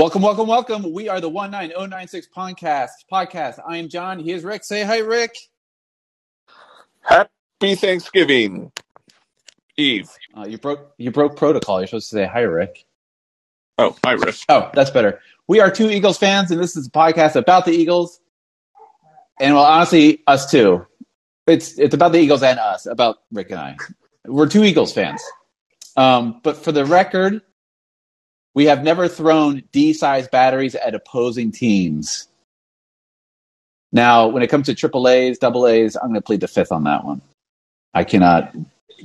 Welcome, welcome, welcome. We are the 19096 podcast. Podcast. I am John. He is Rick. Say hi, Rick. Happy Thanksgiving Eve. Uh, you broke you broke protocol. You're supposed to say hi, Rick. Oh, hi, Rick. Oh, that's better. We are two Eagles fans, and this is a podcast about the Eagles. And well, honestly, us too. It's it's about the Eagles and us, about Rick and I. We're two Eagles fans. Um, but for the record, we have never thrown D-sized batteries at opposing teams. Now, when it comes to triple A's, double A's, I'm going to plead the fifth on that one. I cannot.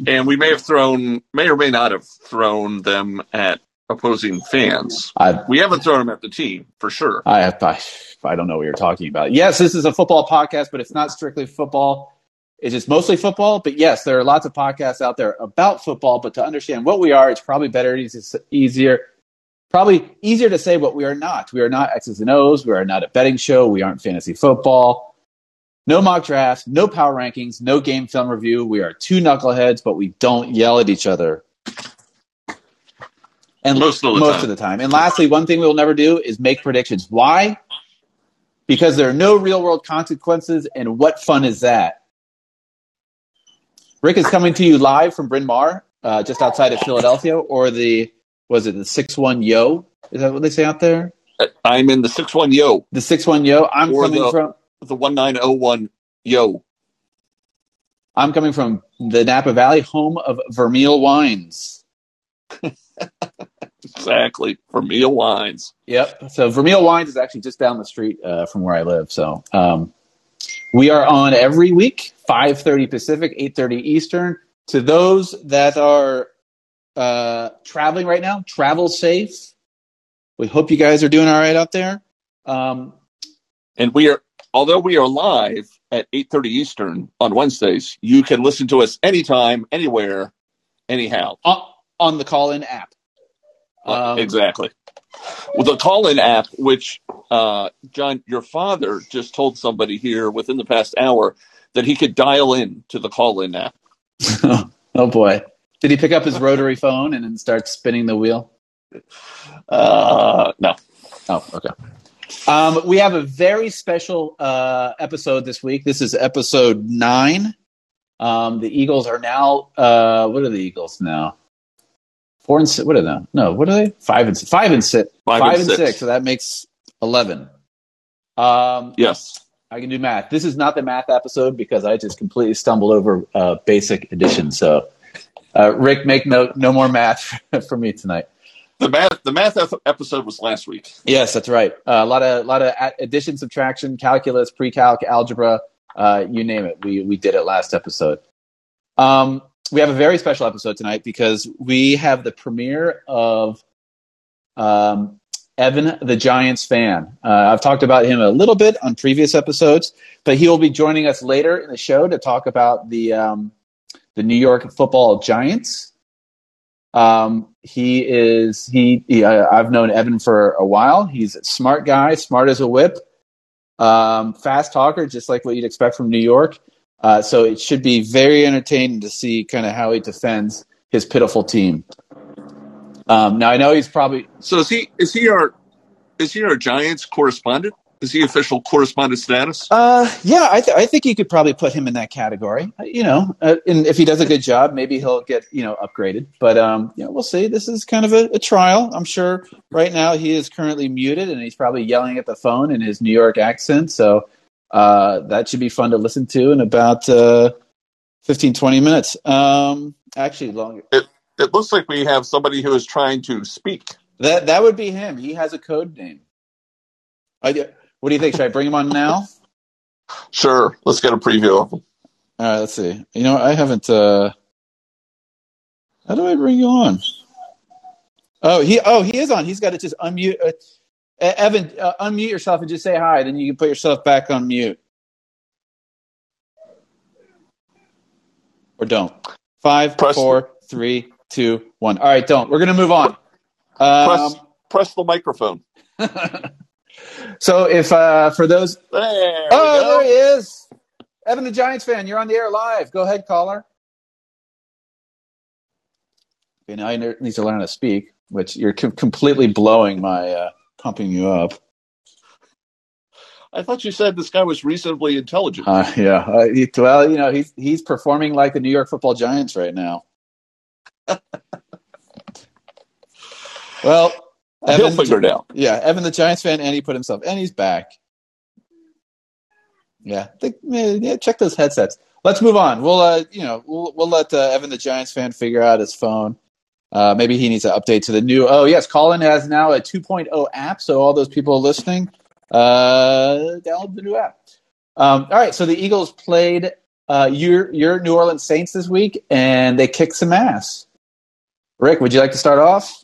And we may have thrown, may or may not have thrown them at opposing fans. I, We haven't thrown them at the team for sure. I, I, I don't know what you're talking about. Yes, this is a football podcast, but it's not strictly football. It's just mostly football. But yes, there are lots of podcasts out there about football. But to understand what we are, it's probably better, easier, probably easier to say what we are not. We are not X's and O's. We are not a betting show. We aren't fantasy football. No mock drafts, no power rankings, no game film review. We are two knuckleheads, but we don't yell at each other. And Most of the most time. of the time. And lastly, one thing we will never do is make predictions. Why? Because there are no real world consequences, and what fun is that? Rick is coming to you live from Bryn Mawr, uh, just outside of Philadelphia, or the was it the six one Yo? Is that what they say out there? I'm in the 6 1 Yo, The six one Yo. I'm Or coming the- from the 1901 Yo. I'm coming from the Napa Valley, home of Vermeil wines. Exactly. For meal wines. Yep. So Vermeil Wines is actually just down the street uh, from where I live. So um, we are on every week, five thirty Pacific, eight thirty Eastern. To those that are uh, traveling right now, travel safe. We hope you guys are doing all right out there. Um, And we are, although we are live at 8.30 Eastern on Wednesdays, you can listen to us anytime, anywhere, anyhow. on, on the Callin app. Um, exactly. With the Callin app, which uh, John, your father just told somebody here within the past hour that he could dial in to the Callin app. oh boy! Did he pick up his rotary phone and then start spinning the wheel? Uh, no, Oh, okay. Um, we have a very special uh, episode this week. This is episode nine. Um, the Eagles are now. Uh, what are the Eagles now? Four and six. What are they? No, what are they? Five and five and six. Five Five, and six. six. So that makes eleven. Um, yes, I can do math. This is not the math episode because I just completely stumbled over uh, basic addition. So, uh, Rick, make no no more math for me tonight. the math the math episode was last week. Yes, that's right. Uh, a lot of lot of addition, subtraction, calculus, pre-calc, algebra, uh, you name it. We we did it last episode. Um, we have a very special episode tonight because we have the premiere of um, Evan the Giants fan. Uh, I've talked about him a little bit on previous episodes, but he will be joining us later in the show to talk about the um, the New York Football Giants. Um, he is he. he uh, I've known Evan for a while. He's a smart guy, smart as a whip, um, fast talker, just like what you'd expect from New York. Uh, so it should be very entertaining to see kind of how he defends his pitiful team. Um, now I know he's probably So is he is he our is he our Giants correspondent? Is he official correspondent status? Uh, yeah, I, th- I think you could probably put him in that category. Uh, You know, uh, and if he does a good job, maybe he'll get you know upgraded. But um, you know, we'll see. This is kind of a, a trial. I'm sure right now he is currently muted and he's probably yelling at the phone in his New York accent. So uh, that should be fun to listen to in about uh, 15, 20 minutes. Um, actually, longer. It looks like we have somebody who is trying to speak. That that would be him. He has a code name. I, what do you think? Should I bring him on now? Sure, let's get a preview of him. All right, let's see. You know, I haven't. Uh, how do I bring you on? Oh, he. Oh, he is on. He's got to just unmute. Uh, Evan, uh, unmute yourself and just say hi. Then you can put yourself back on mute, or don't. Five, Press- four, three, two, one. All right, don't. We're gonna move on. Press Um, press the microphone. so, if uh, for those There Oh, go. there he is. Evan, the Giants fan. You're on the air live. Go ahead, caller. Okay, now he ne- needs to learn how to speak, which you're com- completely blowing my uh, pumping you up. I thought you said this guy was reasonably intelligent. Uh, yeah. Uh, he, well, you know, he's he's performing like the New York Football Giants right now. well, He'll figure it out. Yeah, Evan, the Giants fan, and he put himself, and he's back. Yeah, think, yeah, check those headsets. Let's move on. We'll, uh, you know, we'll we'll let uh, Evan, the Giants fan, figure out his phone. Uh, maybe he needs to update to the new. Oh yes, Callin has now a 2.0 app. So all those people listening, uh, download the new app. Um, all right, so the Eagles played uh, your your New Orleans Saints this week, and they kicked some ass. Rick, would you like to start off?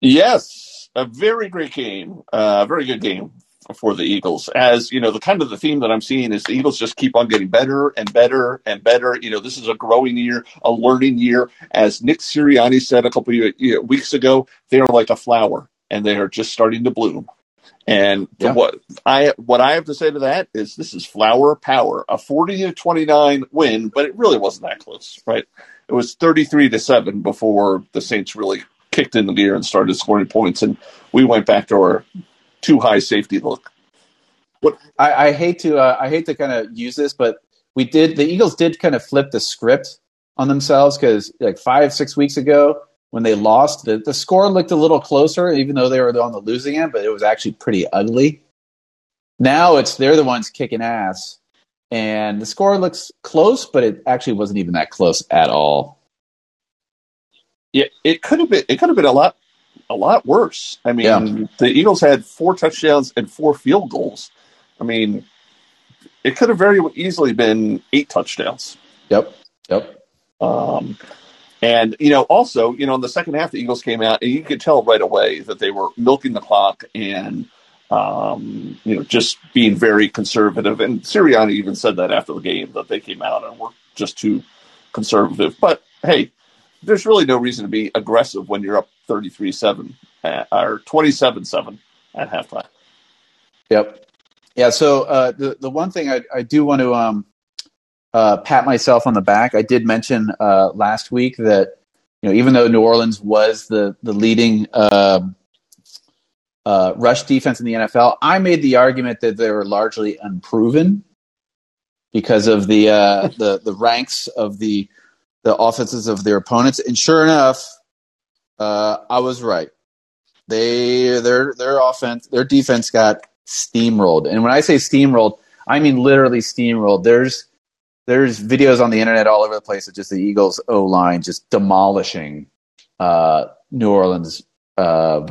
Yes, a very great game, a uh, very good game for the Eagles. As you know, the kind of the theme that I'm seeing is the Eagles just keep on getting better and better and better. You know, this is a growing year, a learning year. As Nick Sirianni said a couple of you know, weeks ago, they are like a flower and they are just starting to bloom. And yeah. what I what I have to say to that is this is flower power, a 40 to 29 win, but it really wasn't that close, right? It was 33 to 7 before the Saints really kicked in the gear and started scoring points and we went back to our too high safety look. What I, I hate to uh, I hate to kind of use this, but we did the Eagles did kind of flip the script on themselves because like five six weeks ago when they lost the, the score looked a little closer even though they were on the losing end, but it was actually pretty ugly. Now it's they're the ones kicking ass, and the score looks close, but it actually wasn't even that close at all. Yeah, it could have been. It could have been a lot a lot worse. I mean, yeah. the Eagles had four touchdowns and four field goals. I mean, it could have very easily been eight touchdowns. Yep. Yep. Um, and you know, also, you know, in the second half, the Eagles came out, and you could tell right away that they were milking the clock and um, you know just being very conservative. And Sirianni even said that after the game that they came out and were just too conservative. But hey, there's really no reason to be aggressive when you're up 33 7 uh, or 27 7 at halftime. Yep. Yeah. So uh, the, the one thing I, I do want to um, uh, pat myself on the back, I did mention uh, last week that, you know, even though New Orleans was the, the leading um, uh, rush defense in the NFL, I made the argument that they were largely unproven because of the uh, the the ranks of the the offenses of their opponents. And sure enough, uh, I was right. They their their offense their defense got steamrolled. And when I say steamrolled, I mean literally steamrolled. There's there's videos on the internet all over the place of just the Eagles O line just demolishing uh, New Orleans uh,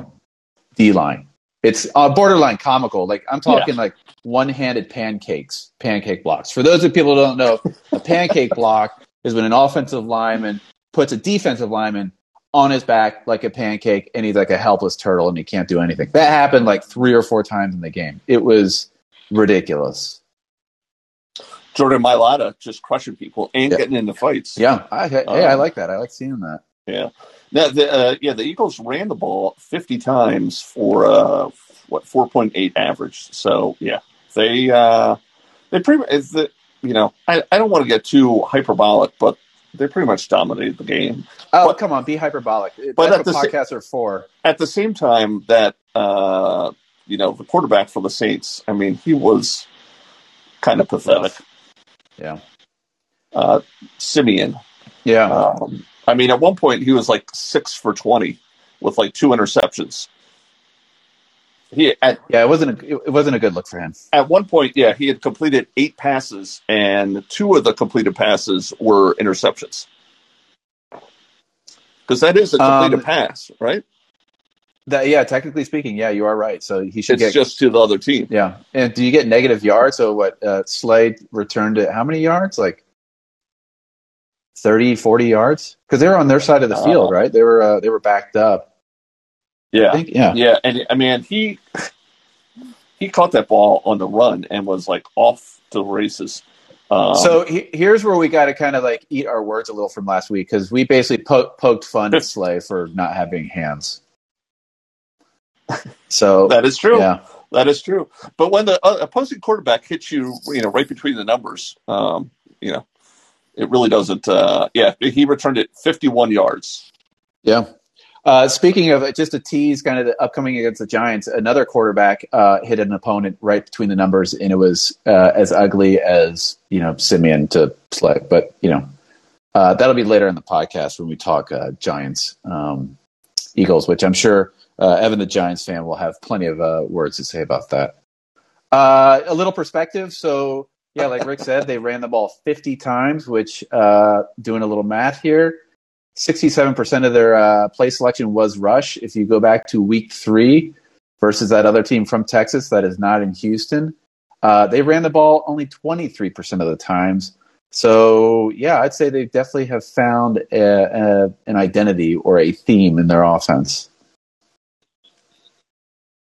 D line. It's uh, borderline comical. Like I'm talking yeah. like one handed pancakes, pancake blocks. For those of people who don't know, a pancake block is when an offensive lineman puts a defensive lineman on his back like a pancake and he's like a helpless turtle and he can't do anything. That happened like three or four times in the game. It was ridiculous. Jordan Mailata just crushing people and yeah. getting into fights. Yeah, I, hey, um, I like that. I like seeing that. Yeah, now the uh, yeah the Eagles ran the ball fifty times for uh, what four point eight average. So yeah, they uh, they pretty is the you know, I, I don't want to get too hyperbolic, but they pretty much dominated the game. Oh, but, come on, be hyperbolic. But That's what podcasts sa- are for. At the same time, that uh, you know, the quarterback for the Saints, I mean, he was kind of pathetic. Yeah. Uh, Siemian. Yeah. Um, I mean, at one point he was like six for twenty with like two interceptions. He at, yeah, it wasn't a it wasn't a good look for him. At one point, yeah, he had completed eight passes, and two of the completed passes were interceptions. Because that is a completed um, pass, right? That yeah, technically speaking, yeah, you are right. So he should it's get just to the other team. Yeah, and do you get negative yards? So what? Uh, Slay returned it. How many yards? Like 30, 40 yards? Because they were on their side of the field, uh, right? They were uh, they were backed up. Yeah, think, yeah, yeah. And I mean, he he caught that ball on the run and was like off to the races. Um, so he, here's where we got to kind of like eat our words a little from last week because we basically po- poked fun at Slay for not having hands. So that is true. Yeah. That is true. But when the uh, opposing quarterback hits you, you know, right between the numbers, um, you know, it really doesn't. Uh, yeah, he returned it 51 yards. Yeah. Uh, speaking of just a tease, kind of the upcoming against the Giants, another quarterback uh, hit an opponent right between the numbers, and it was uh, as ugly as you know Siemian to Slay. But you know uh, that'll be later in the podcast when we talk uh, Giants um, Eagles, which I'm sure uh, Evan, the Giants fan, will have plenty of words to say about that. a little perspective, so yeah, like Rick said, they ran the ball 50 times, which doing a little math here 67% of their uh, play selection was rush. If you go back to week three versus that other team from Texas that is not in Houston, uh, they ran the ball only 23% of the times. So, yeah, I'd say they definitely have found a, a, an identity or a theme in their offense.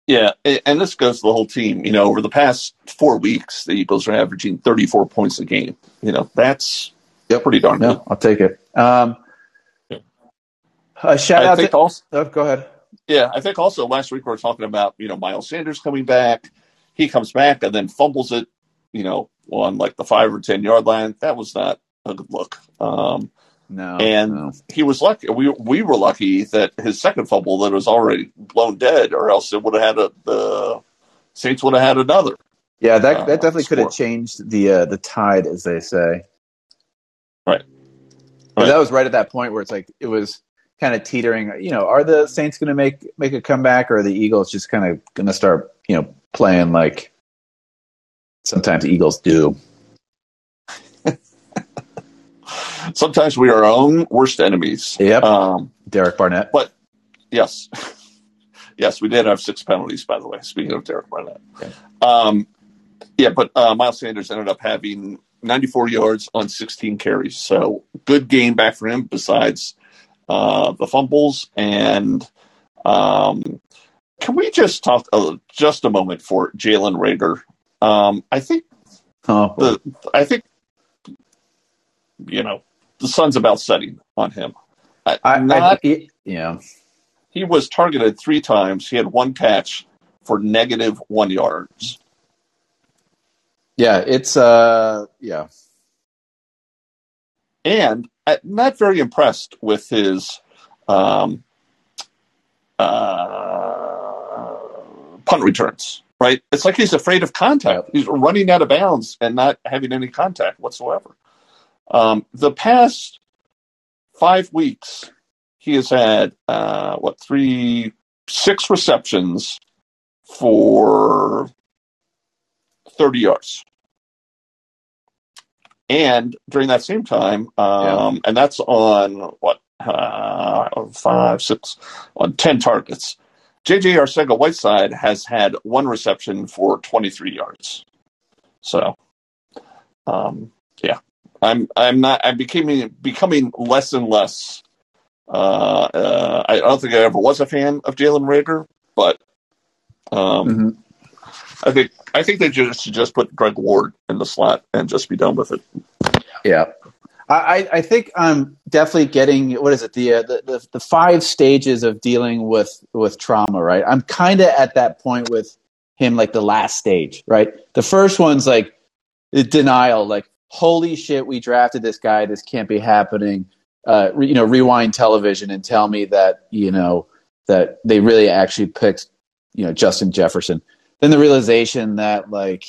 Yeah, and this goes to the whole team. You know, over the past four weeks, the Eagles are averaging 34 points a game. You know, that's yep. pretty darn good. I'll take it. Um, uh, shout I out think to, also, oh, go ahead. Yeah, I think also last week we were talking about you know Miles Sanders coming back. He comes back and then fumbles it, you know, on like the five or ten yard line. That was not a good look. Um, no, and no. he was lucky. We we were lucky that his second fumble that was already blown dead, or else it would have had a the Saints would have had another. Yeah, that uh, that definitely could have changed the uh, the tide, as they say. Right. right. That was right at that point where it's like it was kind of teetering. You know, are the Saints going to make make a comeback, or are the Eagles just kind of going to start, you know, playing like sometimes Eagles do? sometimes we are our own worst enemies. Yep. Um, Derek Barnett. But yes, yes, we did have six penalties, by the way. Speaking of Derek Barnett. Okay. Um, yeah, but uh, Miles Sanders ended up having 94 yards on 16 carries. So good game back for him. Besides uh, the fumbles. And um, can we just talk uh, just a moment for Jalen Reagor? Um, I think oh. the I think you know the sun's about setting on him. I, not, I, yeah, he was targeted three times. He had one catch for negative one yards. Yeah, it's uh, yeah. And I'm not very impressed with his um, uh, punt returns. Right? It's like he's afraid of contact. He's running out of bounds and not having any contact whatsoever. Um, the past five weeks, he has had uh, what three, six receptions for thirty yards. And during that same time, um, yeah. and that's on what uh, five, six, on ten targets. JJ Arcega Whiteside has had one reception for 23 yards. So, um, yeah, I'm I'm not I'm becoming becoming less and less. Uh, uh, I don't think I ever was a fan of Jalen Reagor, but um, mm-hmm. I think I think they just should just put Greg Ward in the slot and just be done with it. Yeah. I, I think I'm definitely getting what is it? The, uh, the, the the five stages of dealing with with trauma right? I'm kind of at that point with him like the last stage right? The first one's like denial like holy shit we drafted this guy this can't be happening. Uh, re, you know rewind television and tell me that you know that they really actually picked you know Justin Jefferson then the realization that like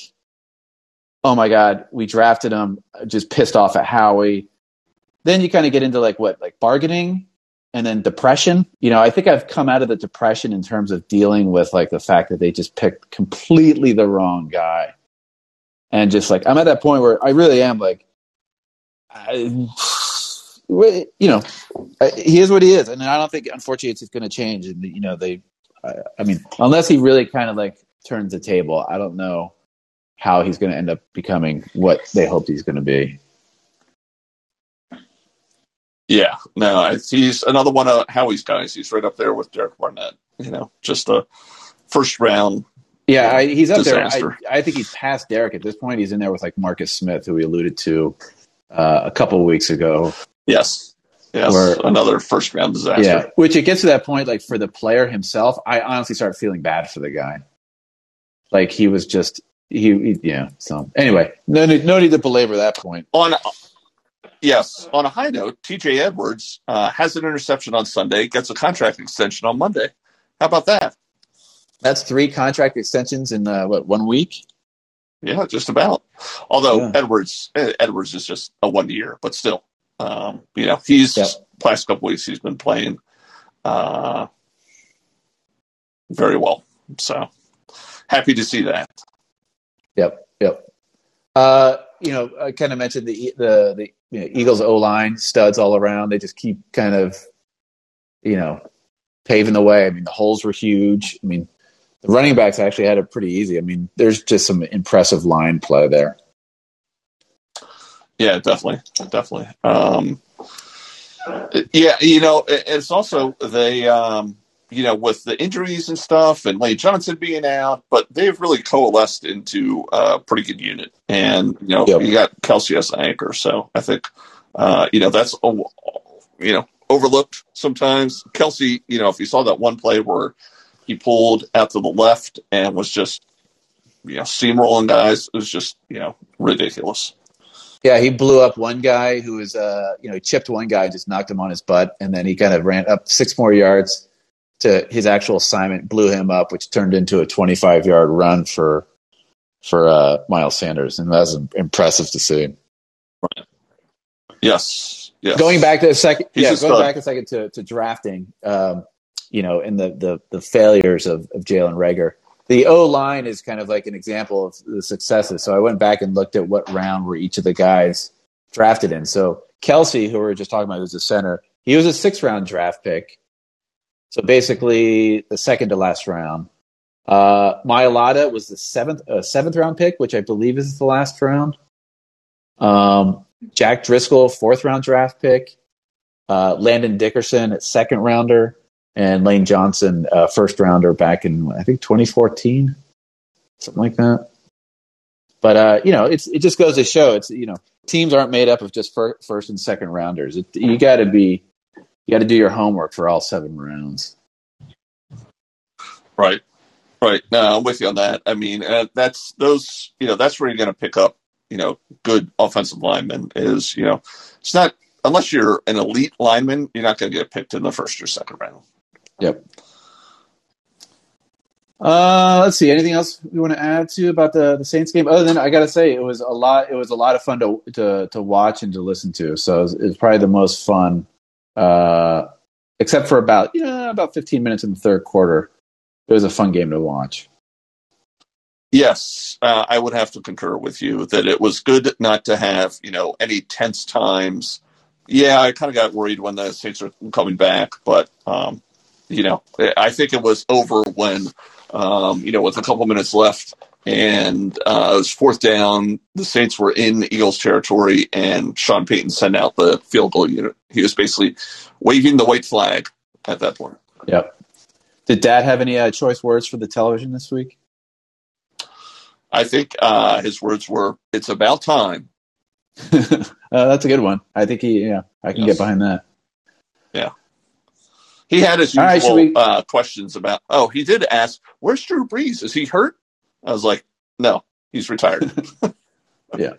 oh my god we drafted him just pissed off at howie. Then you kind of get into like what like bargaining and then depression. You know i think i've come out of the depression in terms of dealing with like the fact that they just picked completely the wrong guy. And just like i'm at that point where i really am like I, you know he is what he is. And i don't think unfortunately it's going to change. And you know they I, I mean unless he really kind of like turns the table. I don't know how he's going to end up becoming what they hoped he's going to be. Yeah, no, he's another one of Howie's guys. He's right up there with Derek Barnett. You know, just a first round. Yeah, I, he's up disaster. there. I, I, think he's past Derek at this point. He's in there with like Marcus Smith, who we alluded to uh, a couple of weeks ago. Yes, yes, where, another first round disaster. Yeah, which it gets to that point, like for the player himself, I honestly start feeling bad for the guy. Like he was just he, he yeah. So anyway, no need, no need to belabor that point. On yes, on a high note, TJ Edwards uh, has an interception on Sunday, gets a contract extension on Monday. How about that? That's three contract extensions in uh, what one week? Yeah, just about. Although Yeah. Edwards, Edwards is just a one year, but still, um, you know, he's Yep. last couple weeks he's been playing uh, very well. So happy to see that. Yep, yep. Uh, you know, I kind of mentioned the the the you know, Eagles O line studs all around. They just keep kind of, you know, paving the way. I mean, the holes were huge. I mean, the running backs actually had it pretty easy. I mean, there's just some impressive line play there. Yeah, definitely, definitely. Um, yeah, you know, it's also they, um, you know, with the injuries and stuff, and Lane Johnson being out, but they've really coalesced into a pretty good unit. And you know, Yep. you got Kelce as an anchor, so I think, uh, you know, that's a, you know overlooked sometimes. Kelce, you know, if you saw that one play where he pulled out to the left and was just, you know, steamrolling guys, it was just, you know, ridiculous. Yeah, he blew up one guy who was, uh, you know, he chipped one guy, and just knocked him on his butt, and then he kind of ran up six more yards to his actual assignment, blew him up, which turned into a 25 yard run for for uh, Miles Sanders, and that was impressive to see. Yes. Yes. Going back to the second, He's yeah, going stud. back a second to, to drafting, um, you know, and the the, the failures of, of Jalen Reagor. The O line is kind of like an example of the successes. So I went back and looked at what round were each of the guys drafted in. So Kelce, who we were just talking about, who's a center, he was a six round draft pick. So basically the second to last round. Uh, Mailata was the seventh uh, seventh round pick, which I believe is the last round. Um, Jack Driscoll, fourth round draft pick. Uh, Landon Dickerson second rounder, and Lane Johnson, uh, first rounder back in I think 2014, something like that. But uh, you know, it's it just goes to show it's you know teams aren't made up of just fir- first and second rounders. It, you got to be you got to do your homework for all seven rounds. Right. Right. No, I'm with you on that. I mean, uh, that's those, you know, that's where you're going to pick up, you know, good offensive linemen is, you know, it's not, unless you're an elite lineman, you're not going to get picked in the first or second round. Yep. Uh, let's see. Anything else you want to add to about the, the Saints game? Other than I got to say, it was a lot. It was a lot of fun to to to watch and to listen to. So it was, it was probably the most fun, uh, except for about know about fifteen minutes in the third quarter. It was a fun game to watch. Yes, uh, I would have to concur with you that it was good not to have, you know, any tense times. Yeah, I kind of got worried when the Saints were coming back, but, um, you know, I think it was over when, um, you know, with a couple minutes left and uh, it was fourth down. The Saints were in Eagles territory and Sean Payton sent out the field goal unit. He was basically waving the white flag at that point. Yep. Did Dad have any uh, choice words for the television this week? I think uh, his words were, "It's about time." uh, that's a good one. I think he. Yeah, I can Yes. get behind that. Yeah. He had his usual should we- uh, questions about. Oh, he did ask, "Where's Drew Brees? Is he hurt?" I was like, "No, he's retired." Yeah.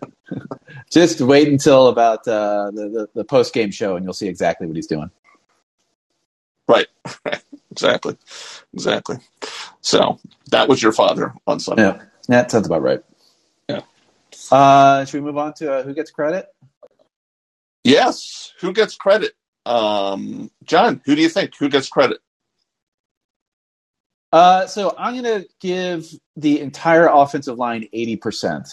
Just wait until about uh, the the, the post game show, and you'll see exactly what he's doing. right, exactly, exactly. So that was your father on Sunday. Yeah, that sounds about right. Yeah. Uh, should we move on to uh, who gets credit? Yes. Who gets credit? Um, John, who do you think? Who gets credit? Uh, so I'm going to give the entire offensive line eighty percent.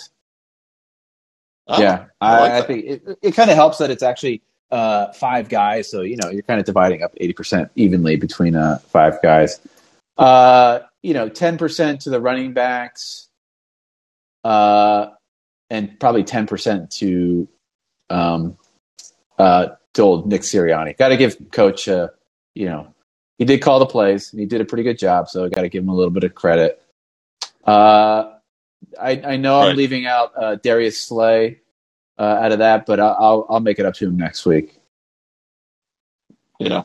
Oh, yeah, I I, like I think it, it kind of helps that it's actually uh, five guys, so you know you're kind of dividing up eighty percent evenly between uh, five guys. Uh, you know, ten percent to the running backs, uh, and probably ten percent to um, uh, to old Nick Sirianni. Got to give Coach, uh, you know, he did call the plays and he did a pretty good job, so I got to give him a little bit of credit. Uh, I, I know I'm leaving out uh, Darius Slay uh, out of that, but I'll, I'll I'll make it up to him next week. Yeah.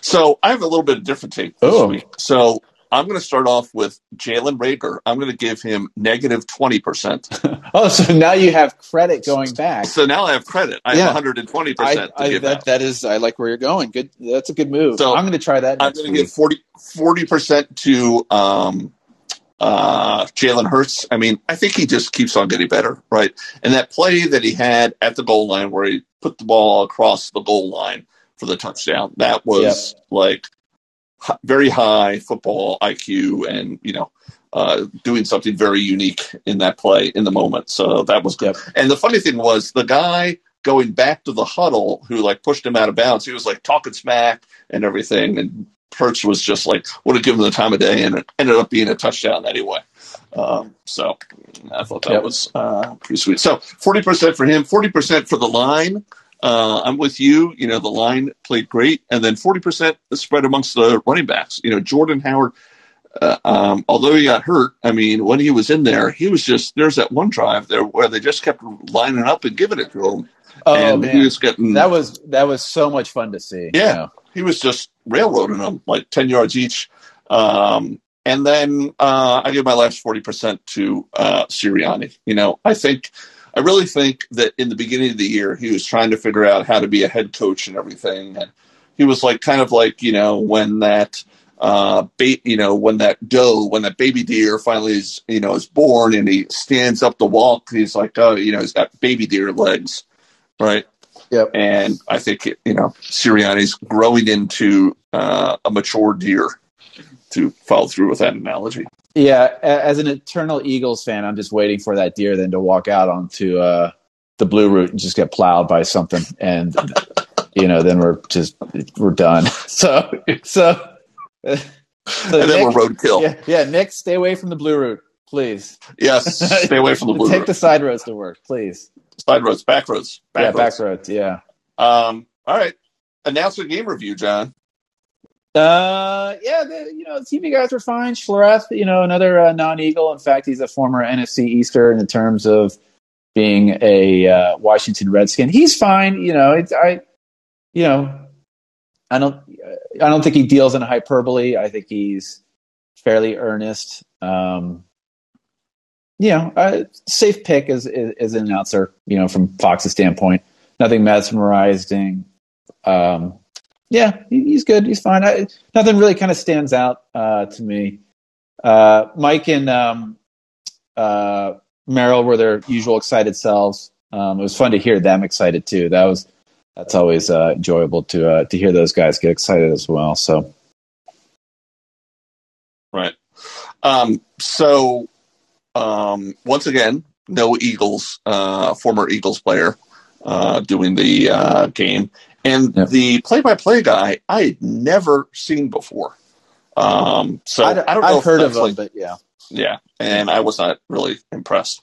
So I have a little bit of different take this Oh. week. So I'm going to start off with Jalen Reagor. I'm going to give him negative 20%. oh, so now you have credit going back. So now I have credit. I Yeah. have 120% I, I, that, that is, I like where you're going. Good. That's a good move. So, I'm going to try that I'm going to give 40 percent to um, uh, Jalen Hurts. I mean, I think he just keeps on getting better, right? And that play that he had at the goal line, where he put the ball across the goal line for the touchdown, that was like h- very high football IQ, and you know, uh, doing something very unique in that play in the moment. So that was good. And the funny thing was, the guy going back to the huddle who like pushed him out of bounds, he was like talking smack and everything, and Perch was just like would have given him the time of day, and it ended up being a touchdown anyway. Um, so I thought that Yep. was uh, pretty sweet. So forty percent for him, forty percent for the line. Uh, I'm with you. You know the line played great, and then forty percent spread amongst the running backs. You know Jordan Howard. Uh, um, although he got hurt, I mean, when he was in there, he was just there's that one drive there where they just kept lining up and giving it to him, Oh and he was getting that was that was so much fun to see. Yeah. you know. he was just railroading them like 10 yards each. Um, and then uh, I give my last 40% to uh, Sirianni. You know, I think, I really think that in the beginning of the year, he was trying to figure out how to be a head coach and everything. And he was like, kind of like, you know, when that, uh, ba- you know, when that doe, when that baby deer finally is, you know, is born and he stands up to walk, he's like, oh, you know, he's got baby deer legs, right? Yep. And I think you know Sirianni's growing into uh, a mature deer. To follow through with that analogy, Yeah, as an eternal Eagles fan, I'm just waiting for that deer then to walk out onto uh, the blue route and just get plowed by something, and you know, then we're just we're done. So, so, so and then Nick- we're roadkill. yeah, yeah, Nick, stay away from the blue route, please. Yes, stay away from the blue Take road. the side roads to work, please. side roads, back roads, back yeah, roads. back roads. Yeah. Um, all right, announce a game review, John. Uh, yeah, the, you know, TV guys were fine. Schlereth, you know, another uh, non-Eagle. In fact, he's a former NFC Easter in terms of being a uh, Washington Redskin. He's fine. You know, I, you know, I don't, I don't think he deals in hyperbole. I think he's fairly earnest. Um, you know, a safe pick as as an announcer. You know, from Fox's standpoint, nothing mesmerizing. Um, yeah, he's good. He's fine. I, nothing really kind of stands out uh, to me. Uh, Mike and um, uh, Merrill were their usual excited selves. Um, it was fun to hear them excited too. That was that's always uh, enjoyable to uh, to hear those guys get excited as well. So Right. Um, so um, once again, no Eagles, uh, former Eagles player, doing the game, and Yep. the play-by-play guy I had never seen before. Um, so I, don't know. I've heard of that's him, like- but yeah, yeah, and I was not really impressed.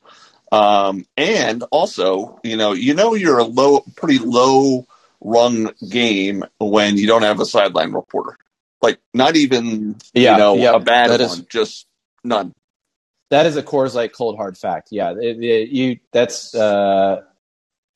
Um, and also, you know, you know, you're a low, pretty low rung game when you don't have a sideline reporter. Like, not even Yeah, you know yeah, a bad one, is- just none. that is a Coors Light cold hard fact. Yeah, it, it- you that's uh,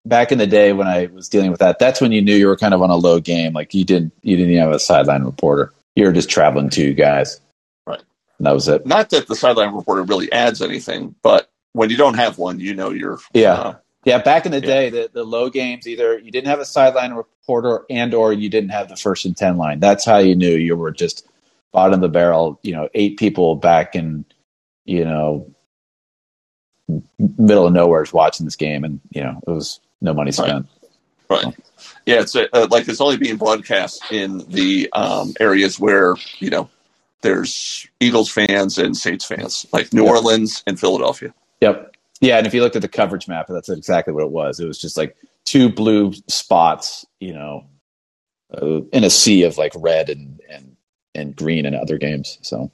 back in the day when I was dealing with that. That's when you knew you were kind of on a low game. Like you didn't you didn't even have a sideline reporter. You were just traveling two guys. Right. And that was it. Not that the sideline reporter really adds anything, but when you don't have one, you know you're Yeah. uh, Yeah, back in the Yeah. day, the, the low games either you didn't have a sideline reporter and or you didn't have the first and ten line. That's how you knew you were just bottom of the barrel. You know, eight people back in you know middle of nowhere is watching this game, and you know it was no money spent. Right. Yeah, it's uh, like it's only being broadcast in the um, areas where you know there's Eagles fans and Saints fans, like New Yep. Orleans and Philadelphia. Yep. Yeah, and if you looked at the coverage map, that's exactly what it was. It was just like two blue spots, you know, uh, in a sea of like red and and and green in other games. So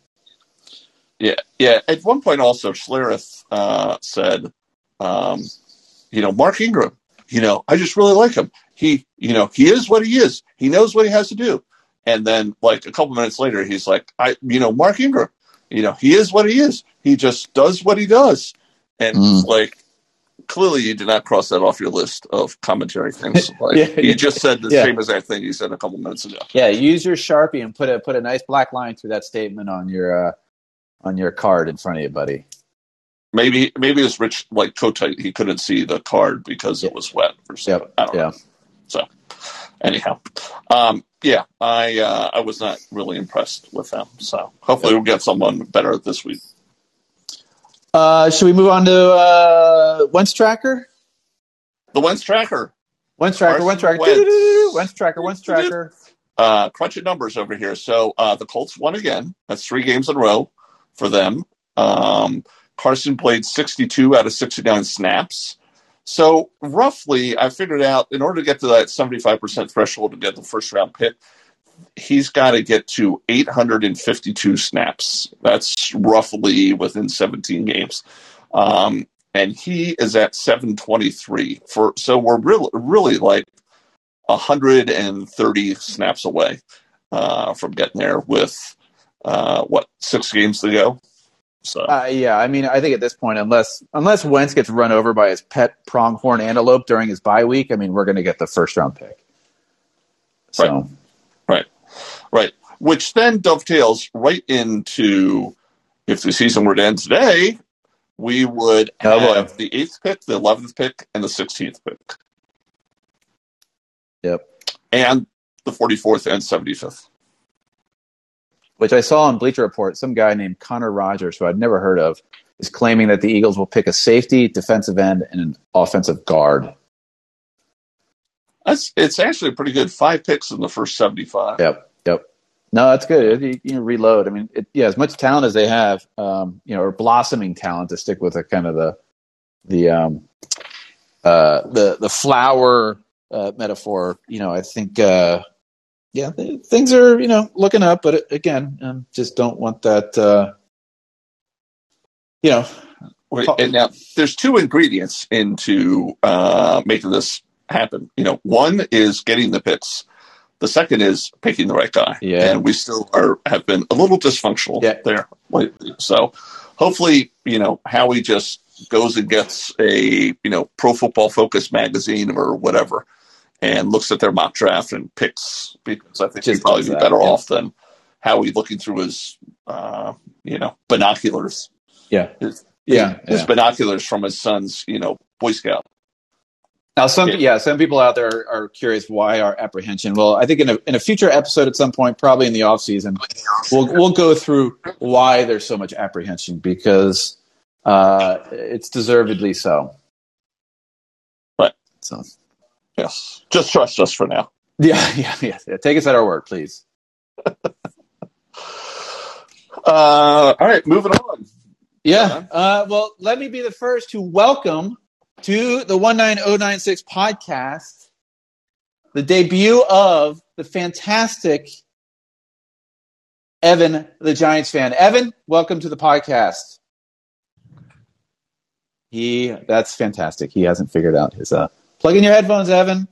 Yeah, yeah. At one point, also Schlereth uh, said, um, you know, Mark Ingram. You know, I just really like him. He, you know, he is what he is. He knows what he has to do. And then, like a couple minutes later, he's like, I, you know, Mark Ingram. You know, he is what he is. He just does what he does. And Mm. like, clearly you did not cross that off your list of commentary things. Like, Yeah. You just said the Yeah. same exact thing you said a couple minutes ago. Yeah, use your sharpie and put a put a nice black line through that statement on your uh, on your card in front of you, buddy. Maybe maybe it was Rich like tight. He couldn't see the card because it was wet or something. Yep. I don't know. Yeah. So anyhow, um, yeah, I uh, I was not really impressed with them. So hopefully we'll get someone better this week. Uh, should we move on to uh, Wentz Tracker? The Wentz tracker, Wentz Tracker, Wentz Tracker. Wentz Tracker, Wentz Tracker. uh, crunching numbers over here. So uh, the Colts won again. That's three games in a row for them. Um, Carson played 62 out of 69 snaps. So roughly, I figured out in order to get to that 75% threshold to get the first round pick, he's got to get to 852 snaps. That's roughly within 17 games. Um, and he is at 723 for so we're really really like 130 snaps away uh, from getting there with uh, what six games to go. So. Uh, yeah, I mean, I think at this point, unless unless Wentz gets run over by his pet pronghorn antelope during his bye week, I mean, we're going to get the first round pick. So. Right, right, which then dovetails right into if the season were to end today, we would Oh, have the eighth pick, the eleventh pick, and the sixteenth pick, Yep. and the forty fourth and seventy fifth. Which I saw on Bleacher Report, some guy named Connor Rogers, who I'd never heard of, is claiming that the Eagles will pick a safety, defensive end, and an offensive guard. That's it's actually pretty good. Five picks in the first seventy five. Yep, yep. No, that's good. You, you reload. I mean, it, yeah, as much talent as they have, um, you know, or blossoming talent to stick with a kind of the the um, uh, the the flower uh, metaphor. You know, I think, uh, yeah, things are you know looking up, but again, um, just don't want that. Uh, you know, Wait, and now there's two ingredients into uh, making this happen. You know, one is getting the picks. The second is picking the right guy. Yeah. And we still are have been a little dysfunctional Yeah. there lately. So hopefully, you know, Howie just goes and gets a, you know, pro football focus magazine or whatever and looks at their mock draft and picks because I think he'd probably be that, better yeah. off than Howie looking through his uh, you know, binoculars. yeah, His, yeah, his yeah. binoculars from his son's, you know, Boy Scout. Now, some Yeah. yeah. some people out there are, are curious why our apprehension. Well, I think in a in a future episode at some point, probably in the off season, we'll we'll go through why there's so much apprehension because uh, it's deservedly so. Right. So Yes. Just trust us for now. yeah, yeah, yeah. yeah. Take us at our word, please. Uh, all right, moving on. Yeah. Uh, well, let me be the first to welcome to the 19096 podcast the debut of the fantastic Evan, the Giants fan. Evan, welcome to the podcast. He, that's fantastic. He hasn't figured out his, uh, plug in your headphones, Evan.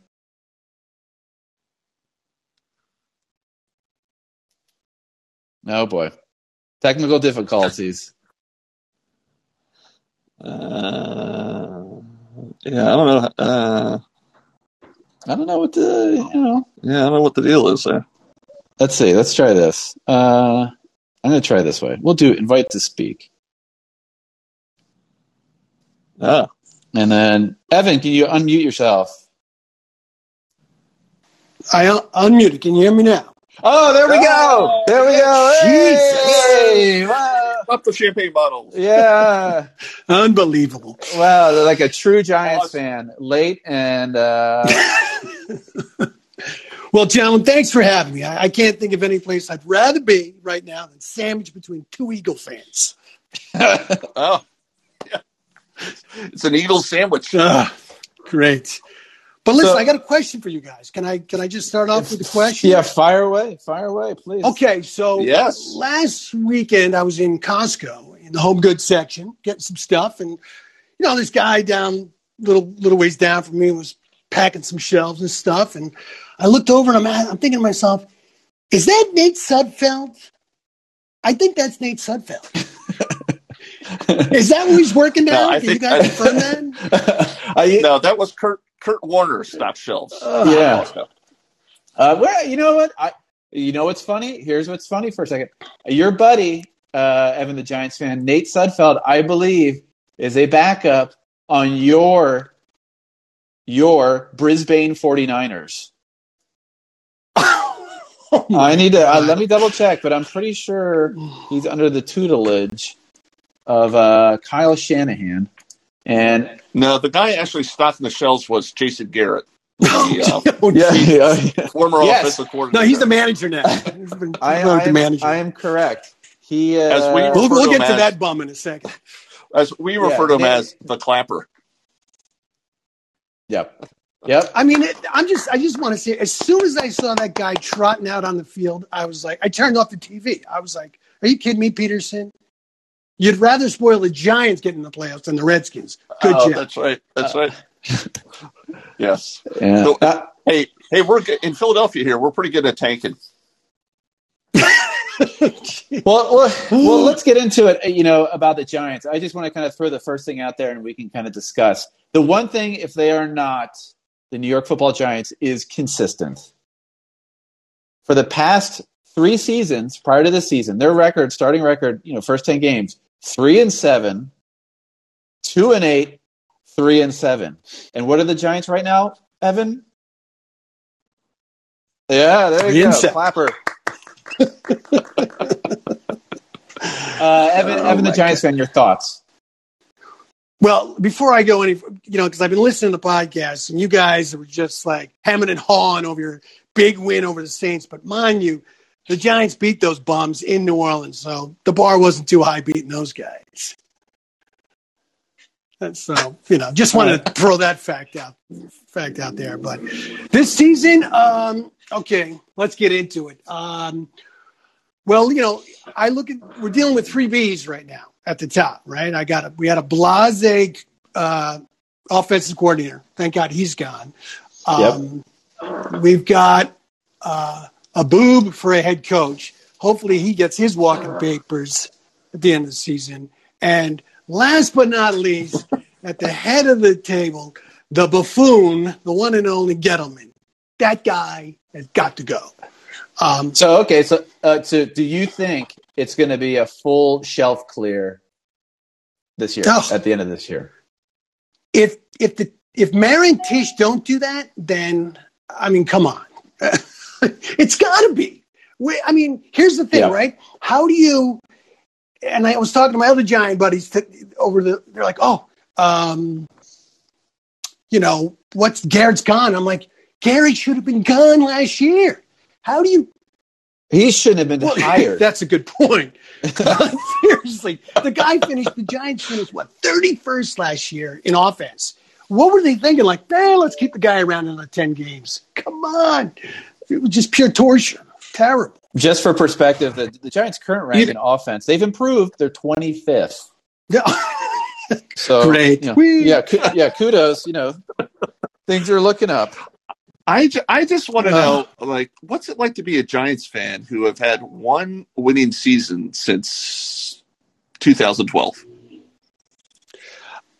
Oh boy. Technical difficulties. Uh, yeah, I don't know. Uh, I don't know what the, you know. yeah, I don't know what the deal is there. Let's see. Let's try this. Uh, I'm going to try this way. We'll do invite to speak. Ah, And then, Evan, can you unmute yourself? I un- unmuted. Can you hear me now? Oh, there we go. Oh, There we go. Jesus. Hey, wow. up the champagne bottles. Yeah. Unbelievable. Wow. Like a true Giants Awesome. fan. Late and, uh, Well, gentlemen, thanks for having me. I, I can't think of any place I'd rather be right now than sandwiched between two Eagle fans. Oh, yeah. It's an Eagles sandwich. Ah, great. But listen, So- I got a question for you guys. Can I can I just start off with a question? yeah, fire away. Fire away, please. Okay, so Yes. last weekend I was in Costco in the home goods section getting some stuff, and you know this guy down little little ways down from me was packing some shelves and stuff, and I looked over and I'm I'm thinking to myself, is that Nate Sudfeld? I think that's Nate Sudfeld. Is that what he's working No, now? I Can you think- guys confirm that? I, No, that was Kurt Kurt Warner stopped shelves. yeah. Uh, well, you know what? I, you know what's funny? Here's what's funny for a second. Your buddy, uh, Evan, the Giants fan, Nate Sudfeld, I believe, is a backup on your your Brisbane 49ers. Oh I need to uh, let me double check, but I'm pretty sure he's under the tutelage of uh, Kyle Shanahan. And No, the guy actually stocking the shelves was Jason Garrett, the Oh, yeah, yeah, yeah. uh, former Yes. offensive coordinator. No, he's the manager now. He's been I, promoted I, to am, manager. I am correct. He uh, As we we'll, we'll get to as- that bum in a second. as we refer Yeah, to him Nate- as the clapper. Yep. Yep. I mean, it, I'm just, I just want to say, as soon as I saw that guy trotting out on the field, I was like, I turned off the TV. I was like, Are you kidding me, Peterson? You'd rather spoil the Giants getting the playoffs than the Redskins. Good oh, job. that's right. That's right. yes. Yeah. So- Uh, Hey, hey, we're in Philadelphia here. We're pretty good at tanking. well, well, well, let's get into it. uh, You know about the Giants. I just want to kind of throw the first thing out there, and we can kind of discuss the one thing. If they are not the New York Football Giants, is consistent. For the past three seasons, prior to this season, their record, starting record, you know, first ten games, three and seven, two and eight, three and seven. And what are the Giants right now, Evan? Yeah, there you go, seven. clapper. Uh, Evan, Oh, Evan, the Giants fan, your thoughts? Well, before I go any, you know, because I've been listening to podcasts and you guys were just like hemming and hawing over your big win over the Saints. But mind you, the Giants beat those bums in New Orleans, so the bar wasn't too high beating those guys. And so, you know, just wanted to throw that fact out, fact out there. But this season, um, okay, let's get into it. Um, well, you know, I look at we're dealing with three Bs right now at the top, right? I got a we had a blase uh, offensive coordinator. Thank God he's gone. Um, We've got uh, a boob for a head coach. Hopefully, he gets his walking papers at the end of the season. And last but not least, at the head of the table, the buffoon, the one and only Gettleman. That guy has got to go. Um, So okay, so uh, so do you think it's going to be a full shelf clear this year Oh. at the end of this year? if if the if Mara and Tisch don't do that, then I mean, come on, it's got to be. We, I mean, here's the thing, Yeah. right? How do you? And I was talking to my other giant buddies t- over the. They're like, oh, um, you know, what's Garrett's gone? I'm like, Garrett should have been gone last year. How do you? He shouldn't have been Well, hired. that's a good point. Seriously, the guy finished. The Giants finished what 31st last year in offense. What were they thinking? Like, eh, let's keep the guy around another 10 games. Come on, it was just pure torture. Terrible. Just for perspective, the, the Giants' current rank in offense, they've improved. They're 25th. Yeah. So Great. you know, yeah, ku- yeah. Kudos. You know, things are looking up. I, I just want to Uh. know, like, what's it like to be a Giants fan who have had one winning season since 2012?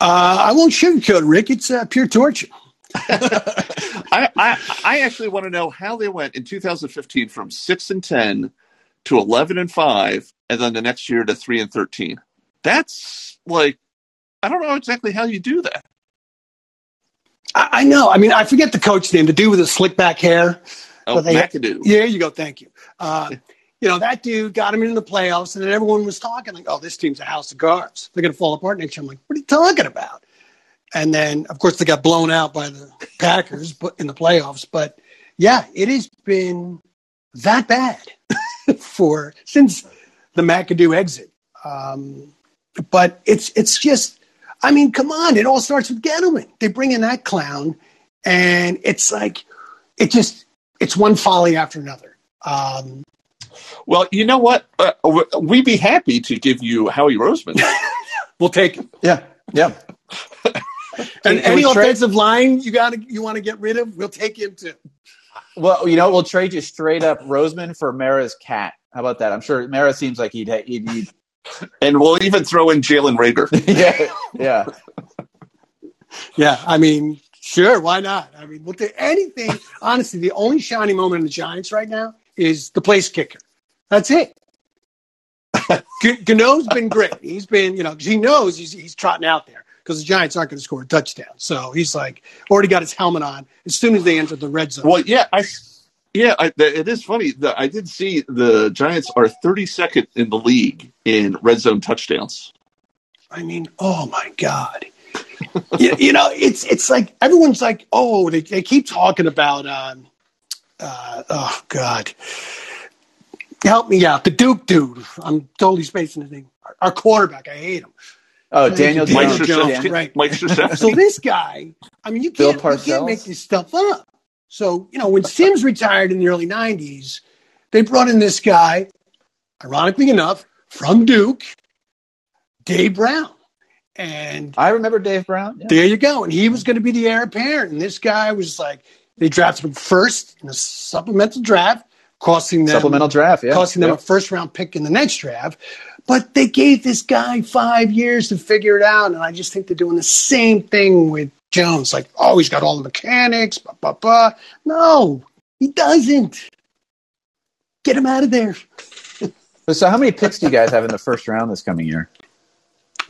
Uh, I won't sugarcoat, Rick. It's uh, pure torture. I, I I actually want to know how they went in 2015 from six and ten to 11 and five, and then the next year to three and 13. That's like I don't know exactly how you do that. I, I know. I mean, I forget the coach name. The dude with the slick back hair. Oh, they- McAdoo. Yeah, you go. Thank you. Uh, you know, that dude got him into the playoffs, and then everyone was talking like, oh, this team's a house of cards. They're going to fall apart next year. I'm like, what are you talking about? And then, of course, they got blown out by the Packers but in the playoffs. But yeah, it has been that bad for since the McAdoo exit. Um, but it's it's just, I mean, come on! It all starts with Gettleman. They bring in that clown, and it's like, it just it's one folly after another. Um, Well, you know what? Uh, we'd be happy to give you Howie Roseman. we'll take it. Yeah, yeah. And any we trade- offensive line you got to you want to get rid of, we'll take him too. Well, you know, we'll trade you straight up Roseman for Mara's cat. How about that? I'm sure Mara seems like he'd he'd, he'd and we'll even throw in Jalen Reagor. yeah, yeah. Yeah, I mean, sure, why not? I mean, look at anything. Honestly, the only shining moment in the Giants right now is the place kicker. That's it. Gano's been great. He's been, you know, he knows he's, he's trotting out there because the Giants aren't going to score a touchdown. So he's like already got his helmet on as soon as they enter the red zone. Well, yeah, I yeah, I, it is funny. that I did see the Giants are 32nd in the league in red zone touchdowns. I mean, oh my god. you, you, know, it's it's like everyone's like, oh, they, they keep talking about, um, uh, oh god, help me out, the Duke dude. I'm totally spacing his name. Our, our quarterback, I hate him. Oh, Daniel, Daniel Jones. Right? Mike. So this guy, I mean, you can't, you can't make this stuff up. So you know, when Simms retired in the early '90s, they brought in this guy, ironically enough, from Duke, Dave Brown, and I remember Dave Brown. Yeah. there you go. And he was going to be the heir apparent. And this guy was like, they drafted him first in a supplemental draft, costing them Supplemental draft. Yeah. costing them Yeah. a first round pick in the next draft. But they gave this guy five years to figure it out. And I just think they're doing the same thing with Jones. Like, oh, he's got all the mechanics, blah, blah, blah. No, he doesn't. Get him out of there. So, how many picks do you guys have in the first round this coming year?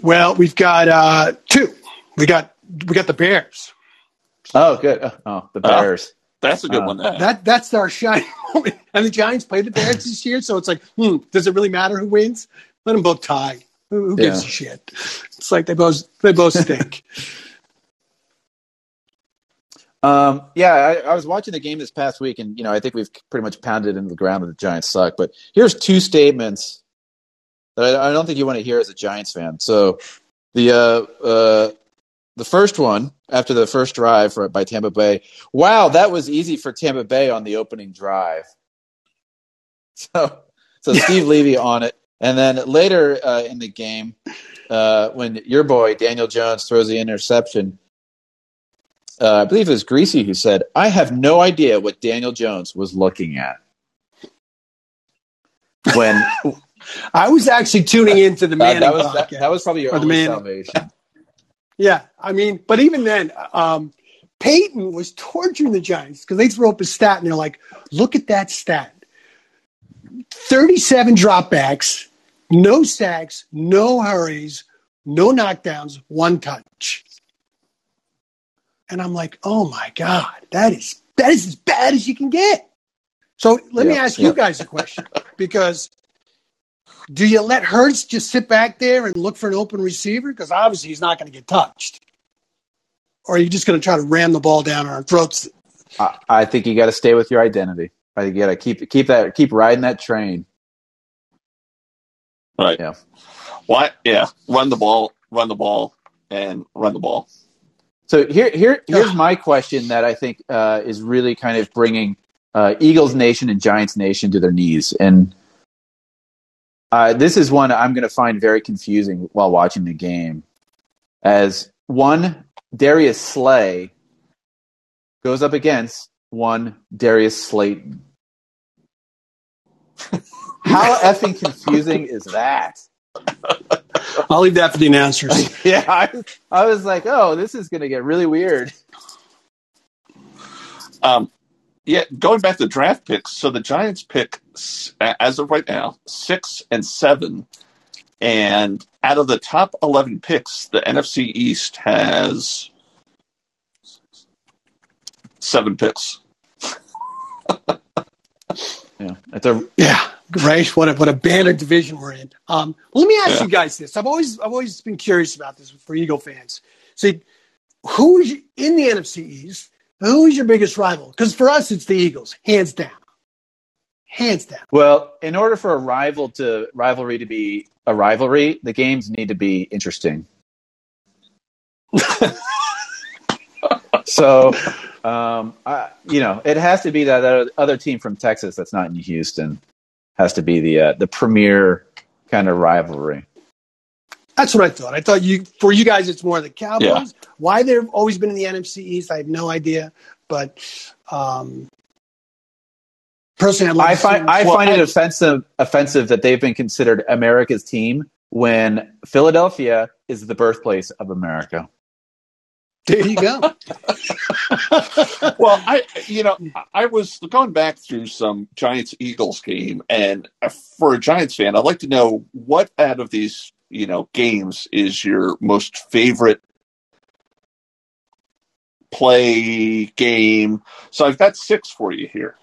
Well, we've got uh, two. We got we got the Bears. Oh, good. Oh, oh, the Oh. Bears. That's a good Uh, one. That. That that's our shining moment. And the Giants played the Bears this year, so it's like, hmm, does it really matter who wins? Let them both tie. Who, who gives Yeah. a shit? It's like they both they both stink. Um, yeah, I, I was watching the game this past week, and you know, I think we've pretty much pounded into the ground that the Giants suck. But here's two statements that I, I don't think you want to hear as a Giants fan. So, the uh, uh, the first one after the first drive for, by Tampa Bay. Wow, that was easy for Tampa Bay on the opening drive. So, so Steve Levy on it, and then later uh, in the game, uh, when your boy Daniel Jones throws the interception uh, I believe it was Griese who said, I have no idea what Daniel Jones was looking at. When I was actually tuning into the Manning that, was, that, that was probably your Or the Manning. salvation. yeah, I mean, but even then, um, Peyton was torturing the Giants because they throw up a stat and they're like, "Look at that stat: thirty-seven dropbacks, no sacks, no hurries, no knockdowns, one touch." And I'm like, "Oh my god, that is that is as bad as you can get." So let me ask yeah. you guys a question because do you let Hurts just sit back there and look for an open receiver? Because obviously he's not going to get touched. Or are you just going to try to ram the ball down our throats? I, I think you got to stay with your identity. I think you got to keep keep that keep riding that train. Right. Yeah. Why? Yeah. Run the ball. Run the ball. And run the ball. So here here here's my question that I think uh, is really kind of bringing uh, Eagles Nation and Giants Nation to their knees, and uh, this is one I'm going to find very confusing while watching the game. As one Darius Slay goes up against one Darius Slayton. How effing confusing is that? I'll leave that for the announcers. Yeah, I, I was like, oh, this is going to get really weird. Um, yeah, going back to draft picks. So the Giants pick, as of right now, six and seven. And out of the top 11 picks, the NFC East has seven picks. Yeah, it's a yeah, right. What a what a banner division we're in. Um, well, let me ask Yeah. you guys this. I've always I've always been curious about this for Eagle fans. See, who is in the NFC East? Who is your biggest rival? Because for us, it's the Eagles, hands down, hands down. Well, in order for a rival to rivalry to be a rivalry, the games need to be interesting. so, um, I, you know, it has to be that other- other team from Texas that's not in Houston has to be the uh, the premier kind of rivalry. That's what I thought. I thought you for you guys, it's more the Cowboys. Yeah. Why they've always been in the NFC East, I have no idea. But um, personally, I find I Well, find it offensive offensive that they've been considered America's team when Philadelphia is the birthplace of America. There you go. well, I you know I was going back through some Giants Eagles game, and for a Giants fan, I'd like to know what out of these you know games is your most favorite play game. So I've got six for you here.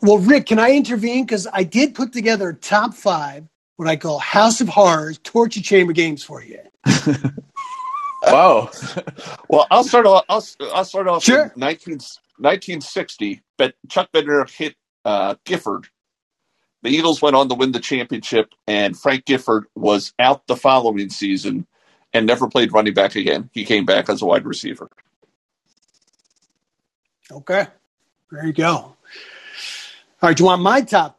Well, Rick, can I intervene? Because I did put together top five, what I call House of Horrors torture chamber games for you. Wow. well, I'll start off. I'll, I'll start off. Sure. 19, 1960, but Chuck Bednarik hit uh, Gifford. The Eagles went on to win the championship, and Frank Gifford was out the following season and never played running back again. He came back as a wide receiver. Okay, there you go. All right, do you want my top?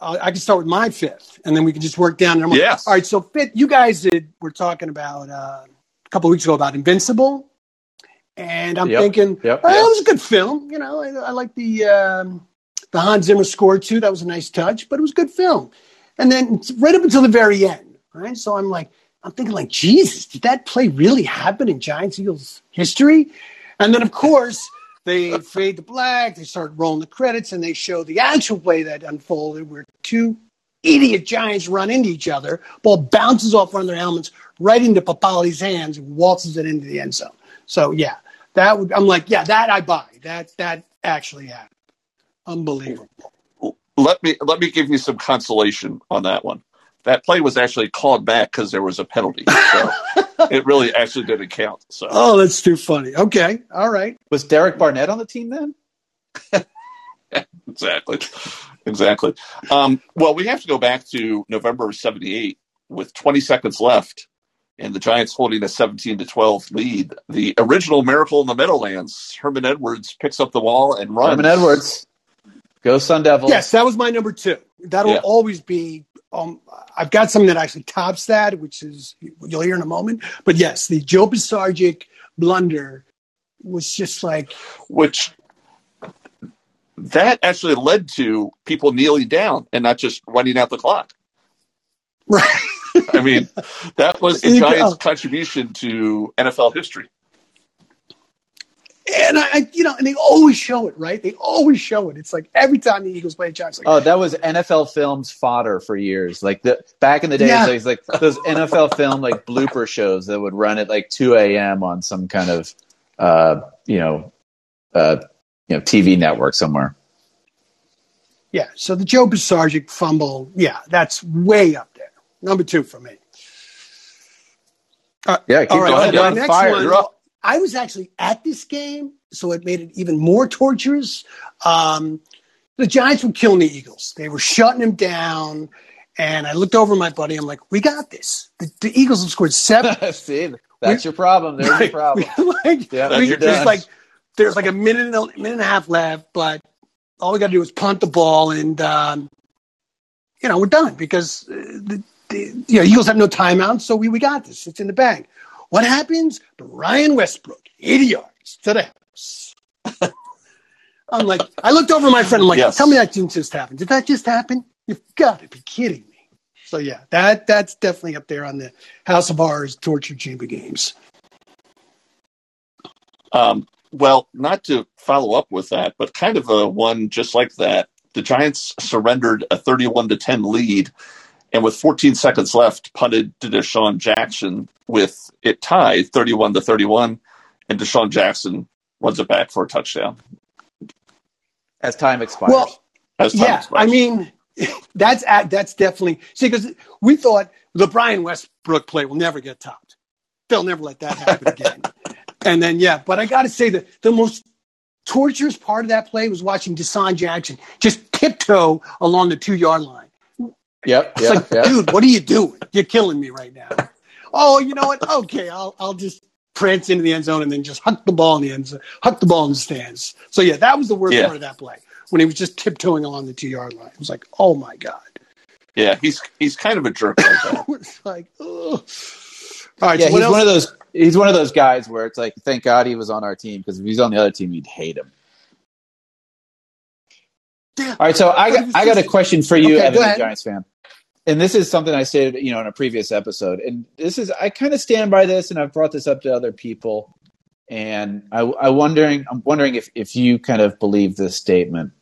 Uh, I can start with my fifth, and then we can just work down. Yes. All right, so fifth, you guys did. We're talking about. Uh, a couple weeks ago about Invincible, and I'm Yep, thinking, yep, oh, yep. it was a good film. You know, I, I like the um, the Hans Zimmer score too. That was a nice touch, but it was a good film. And then right up until the very end, right? So I'm like, I'm thinking, like, Jesus, did that play really happen in Giants Eagles history? And then, of course, they fade to black. They start rolling the credits, and they show the actual play that unfolded, where two idiot Giants run into each other. Ball bounces off one of their helmets right into Papale's hands and waltzes it into the end zone. So yeah, that would I'm like, yeah, that I buy. That that actually happened. Unbelievable. Let me let me give you some consolation on that one. That play was actually called back because there was a penalty, so it really actually didn't count. So Oh, that's too funny. Okay, all right. Was Derek Barnett on the team then? exactly, exactly. Um, well, we have to go back to November of '78 with 20 seconds left, and the Giants holding a 17 to 12 lead. The original Miracle in the Meadowlands. Herman Edwards picks up the ball and runs. Herman Edwards. Go Sun Devils. Yes, that was my number two. That'll Yeah. always be. Um, I've got something that actually tops that, which is you'll hear in a moment. But yes, the Joe Pisarcik blunder was just like which that actually led to people kneeling down and not just running out the clock. right. I mean, that was the You Giants' go. contribution to NFL history. And I, I, you know, and they always show it, right? They always show it. It's like every time the Eagles play the Giants, like, Oh, that was NFL Films fodder for years. Like the back in the days, Yeah. like, like those NFL film like blooper shows that would run at like two a.m. on some kind of uh, you know uh, you know TV network somewhere. yeah. So the Joe Pisarcik fumble, yeah, that's way up there. Number two for me. Yeah, keep All right, going. You're my on next fire. one- You're. I was actually at this game, so it made it even more torturous. Um, the Giants were killing the Eagles. They were shutting them down. And I looked over at my buddy. I'm like, we got this. The, the Eagles have scored seven. See, that's your problem. There's your problem. like, Yeah, that's we- your there's done. like there's like a minute and a minute and a half left, but all we got to do is punt the ball, and um, you know we're done because uh, the, the you know Eagles have no timeouts, so we we got this. It's in the bag. What happens? Brian Westbrook, 80 yards to the house. I'm like, I looked over my friend. I'm like, Yes. tell me that didn't just happen. Did that just happen? You've got to be kidding me. So yeah, that that's definitely up there on the House of Horrors torture chamber games. Um, well, not to follow up with that, but kind of a one just like that. The Giants surrendered a 31 to 10 lead, and with 14 seconds left, punted to DeSean Jackson with it tied 31 to 31, and DeSean Jackson runs it back for a touchdown. As time expires. Well, As time yeah, expires. I mean, that's that's definitely see because we thought the Brian Westbrook play will never get topped. They'll never let that happen again. and then yeah, but I got to say that the most torturous part of that play was watching DeSean Jackson just tiptoe along the two yard line. Yep, It's yep, like, yep. dude, what are you doing? You're killing me right now. Oh, you know what? Okay, I'll I'll just prance into the end zone and then just huck the ball in the end zone, huck the ball in the stands. So yeah, that was the worst Yeah. part of that play when he was just tiptoeing along the two yard line. It was like, oh my god. yeah, he's he's kind of a jerk like that. it's like, ugh. All right, Yeah, so he's else? one of those. He's one of those guys where it's like, thank God he was on our team because if he's on the other team, you'd hate him. Yeah. All right, so I got I got a question for you, Okay, Evan. Giants fan. and this is something I said, you know, in a previous episode, and this is I kind of stand by this, and I've brought this up to other people, and I, I wondering, I'm wondering if if you kind of believe this statement.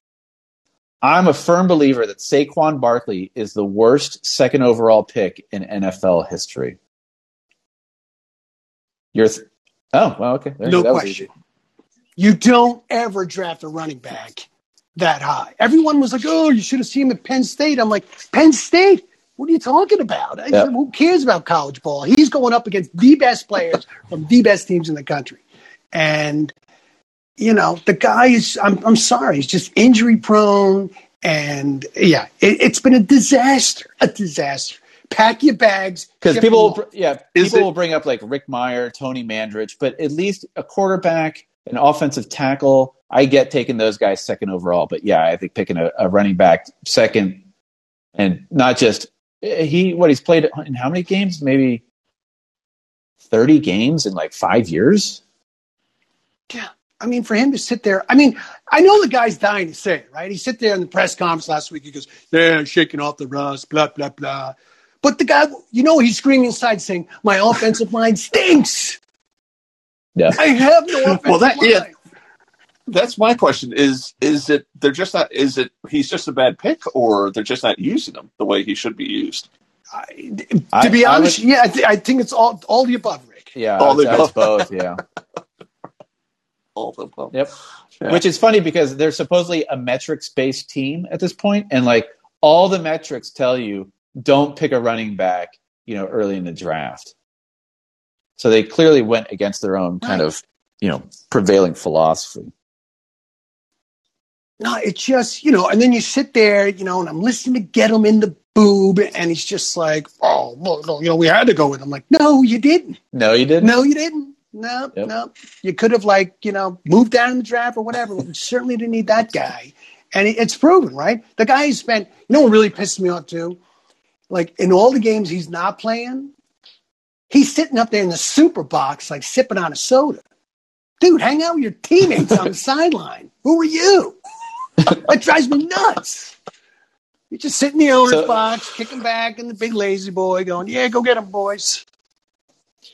I'm a firm believer that Saquon Barkley is the worst second overall pick in NFL history. You're, th- oh well, okay, there, no question. You don't ever draft a running back that high. Everyone was like, "Oh, you should have seen him at Penn State." I'm like, "Penn State? What are you talking about? Yep. Who cares about college ball? He's going up against the best players from the best teams in the country, and you know the guy is. I'm I'm sorry, he's just injury prone, and yeah, it, has been a disaster, a disaster. Pack your bags because people, yeah, people it, will bring up like Rick Mirer, Tony Mandarich, but at least a quarterback, an offensive tackle I get taking those guys second overall, but yeah, I think picking a, a running back second and not just he what he's played in how many games? Maybe thirty games in like five years. Yeah, I mean, for him to sit there, I mean, I know the guy's dying to say it, right? He sit there in the press conference last week. He goes, "Yeah, shaking off the rust, blah blah blah." But the guy, you know, he's screaming inside, saying, "My offensive line stinks." Yeah, I have no offensive well, that, line. Yeah. that's my question. Is is it they're just not is it he's just a bad pick or they're just not using him the way he should be used? I, to I, be honest would, yeah I, th- I, think it's all all the above rick. Yeah all the above. both yeah. All the above. Yep. Yeah. which is funny because they're supposedly a metrics based team at this point and like all the metrics tell you don't pick a running back you know early in the draft so they clearly went against their own kind right. of you know prevailing philosophy no, it's just, you know, and then you sit there, you know, and I'm listening to Get Him in the Boob, and he's just like, oh, well, no, you know, we had to go with him. Like, no, you didn't. No, you didn't. No, you didn't. No, yep. no. You could have, like, you know, moved down in the draft or whatever. we certainly didn't need that guy. And it's proven, right? The guy has spent, you know what really pisses me off too? Like, in all the games he's not playing, he's sitting up there in the super box, like sipping on a soda. Dude, hang out with your teammates on the sideline. Who are you? that drives me nuts. You just sit in the owner's so, box, kicking back, and the big lazy boy going, "Yeah, go get them, boys."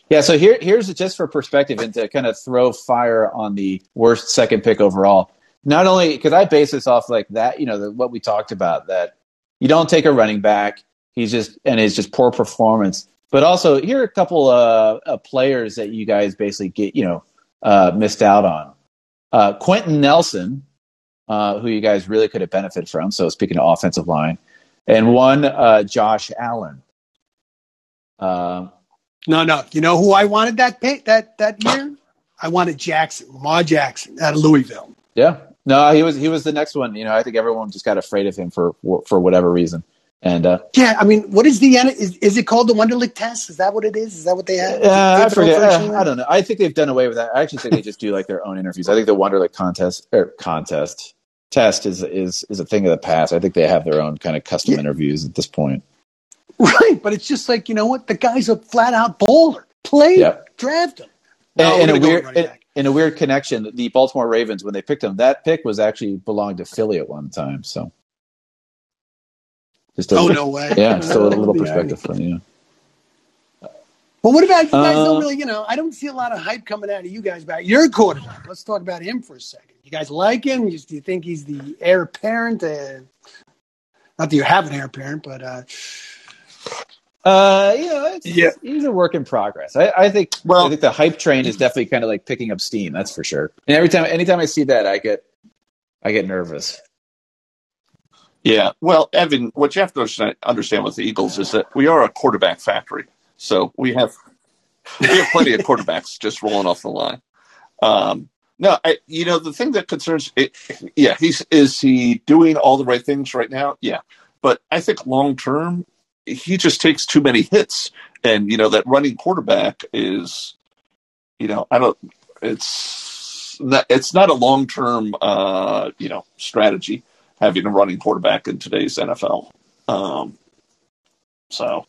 Yeah, so here, here's just for perspective and to kind of throw fire on the worst second pick overall. Not only because I base this off like that, you know, the, what we talked about that you don't take a running back, he's just and it's just poor performance. But also here are a couple uh, of players that you guys basically get, you know, uh, missed out on. Uh, Quenton Nelson, uh, who you guys really could have benefited from. So speaking of offensive line, and one uh, Josh Allen. Uh, no, no. You know who I wanted that pay, that that year? I wanted Jackson, Lamar Jackson out of Louisville. Yeah, no, he was he was the next one. You know, I think everyone just got afraid of him for for whatever reason. And uh, yeah, I mean, what is the is, is it called the Wonderlic test? Is that what it is? Is that what they have? Uh, I forget. Uh, I don't know. I think they've done away with that. I actually think they just do like their own interviews. I think the Wonderlic contest or contest test is is is a thing of the past. I think they have their own kind of custom yeah. interviews at this point. Right, but it's just like you know what the guy's a flat out bowler. Play, yep. draft him. No, and, a weird in, in, a weird connection, the Baltimore Ravens when they picked him, that pick was actually belonged to Philly at one time. So, just a, oh no way, yeah, still a little perspective from you. But what about you guys? Uh, don't really, you know, I don't see a lot of hype coming out of you guys about your quarterback. Let's talk about him for a second. You guys like him? do you think he's the heir apparent? Uh, not that you have an heir apparent, but uh, uh, you know, yeah, he's a work in progress. I, I, think. Well, I think the hype train is definitely kind of like picking up steam. That's for sure. And every time, anytime I see that, I get, I get nervous. Yeah. Well, Evan, what you have to understand with the Eagles is that we are a quarterback factory. So we have we have plenty of quarterbacks just rolling off the line. Um, no, I, you know the thing that concerns it. Yeah, he's is he doing all the right things right now? Yeah, but I think long term he just takes too many hits, and you know that running quarterback is, you know, I don't. It's not. It's not a long term, uh, you know, strategy having a running quarterback in today's NFL. Um, so,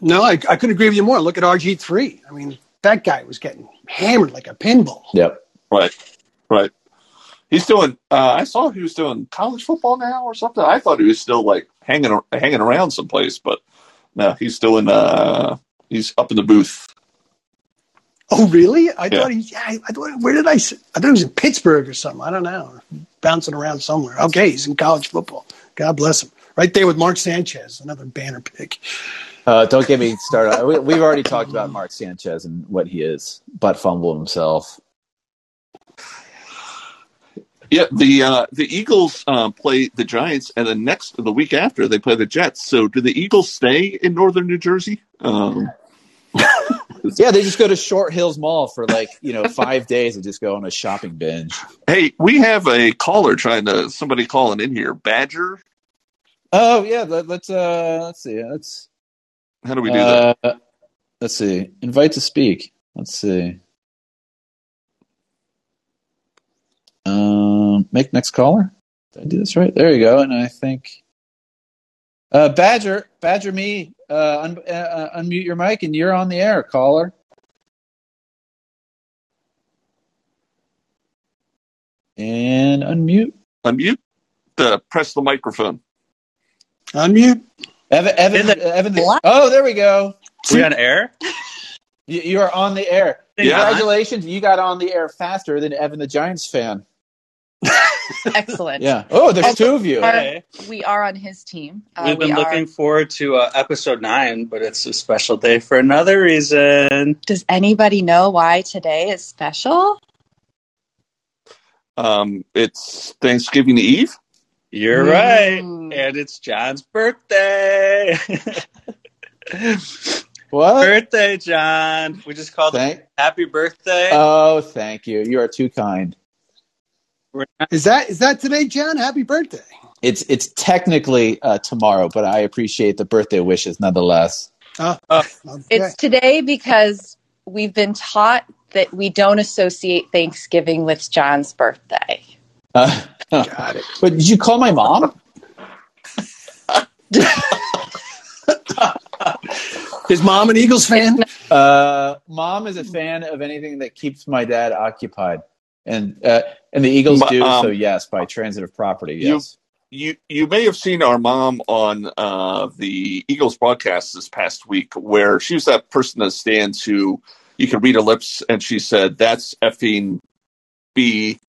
no, I, I couldn't agree with you more. Look at RG three. I mean, that guy was getting hammered like a pinball. Yep. Right, right. He's doing. Uh, I saw he was doing college football now or something. I thought he was still like hanging hanging around someplace, but no, he's still in. Uh, he's up in the booth. Oh, really? I Yeah. thought he. Yeah, I I thought. Where did I? s- I thought he was in Pittsburgh or something. I don't know. Bouncing around somewhere. Okay, he's in college football. God bless him. Right there with Mark Sanchez, another banner pick. Uh, don't get me started. We, we've already talked about Mark Sanchez and what he is, butt fumble himself. Yeah, the uh, the Eagles um, play the Giants, and then next the week after they play the Jets. So, do the Eagles stay in northern New Jersey? Um, Yeah, they just go to Short Hills Mall for like you know five days and just go on a shopping binge. hey, we have a caller trying to somebody calling in here. Badger, Oh yeah, let, let's uh let's see. Let's how do we do that? uh, let's see. Invite to speak. Let's see. Um, make next caller. Did I do this right? There you go. And I think uh, Badger, Badger, me. Uh, un- uh, uh, unmute your mic, and you're on the air, caller. And unmute. Unmute. Uh, press the microphone. Unmute. Evan, Evan, the- Evan. the- oh, there we go. We on air? You, you are on the air. Yeah. Congratulations, you got on the air faster than Evan the Giants fan. Excellent. Yeah. Oh, there's Also- two of you. Our- Hey. We are on his team. Uh, We've been we looking Are, forward to uh, episode nine, but it's a special day for another reason. does anybody know why today is special? Um, it's Thanksgiving Eve. You're Mm. right. And it's John's birthday. What? birthday, John. We just called him Thank. happy birthday. Oh, thank you. You are too kind. We're not- Is that is that today, John? Happy birthday. It's it's technically uh, tomorrow, but I appreciate the birthday wishes nonetheless. Okay. It's today because we've been taught that we don't associate Thanksgiving with John's birthday. Uh, Got it. but did you call my mom? Is mom an Eagles fan? Uh, mom is a fan of anything that keeps my dad occupied, and uh, and the Eagles do um, so. Yes, by transitive property. you- Yes. You you may have seen our mom on uh, the Eagles broadcast this past week, where she was that person that stands who you can read her lips, and she said, "That's effing B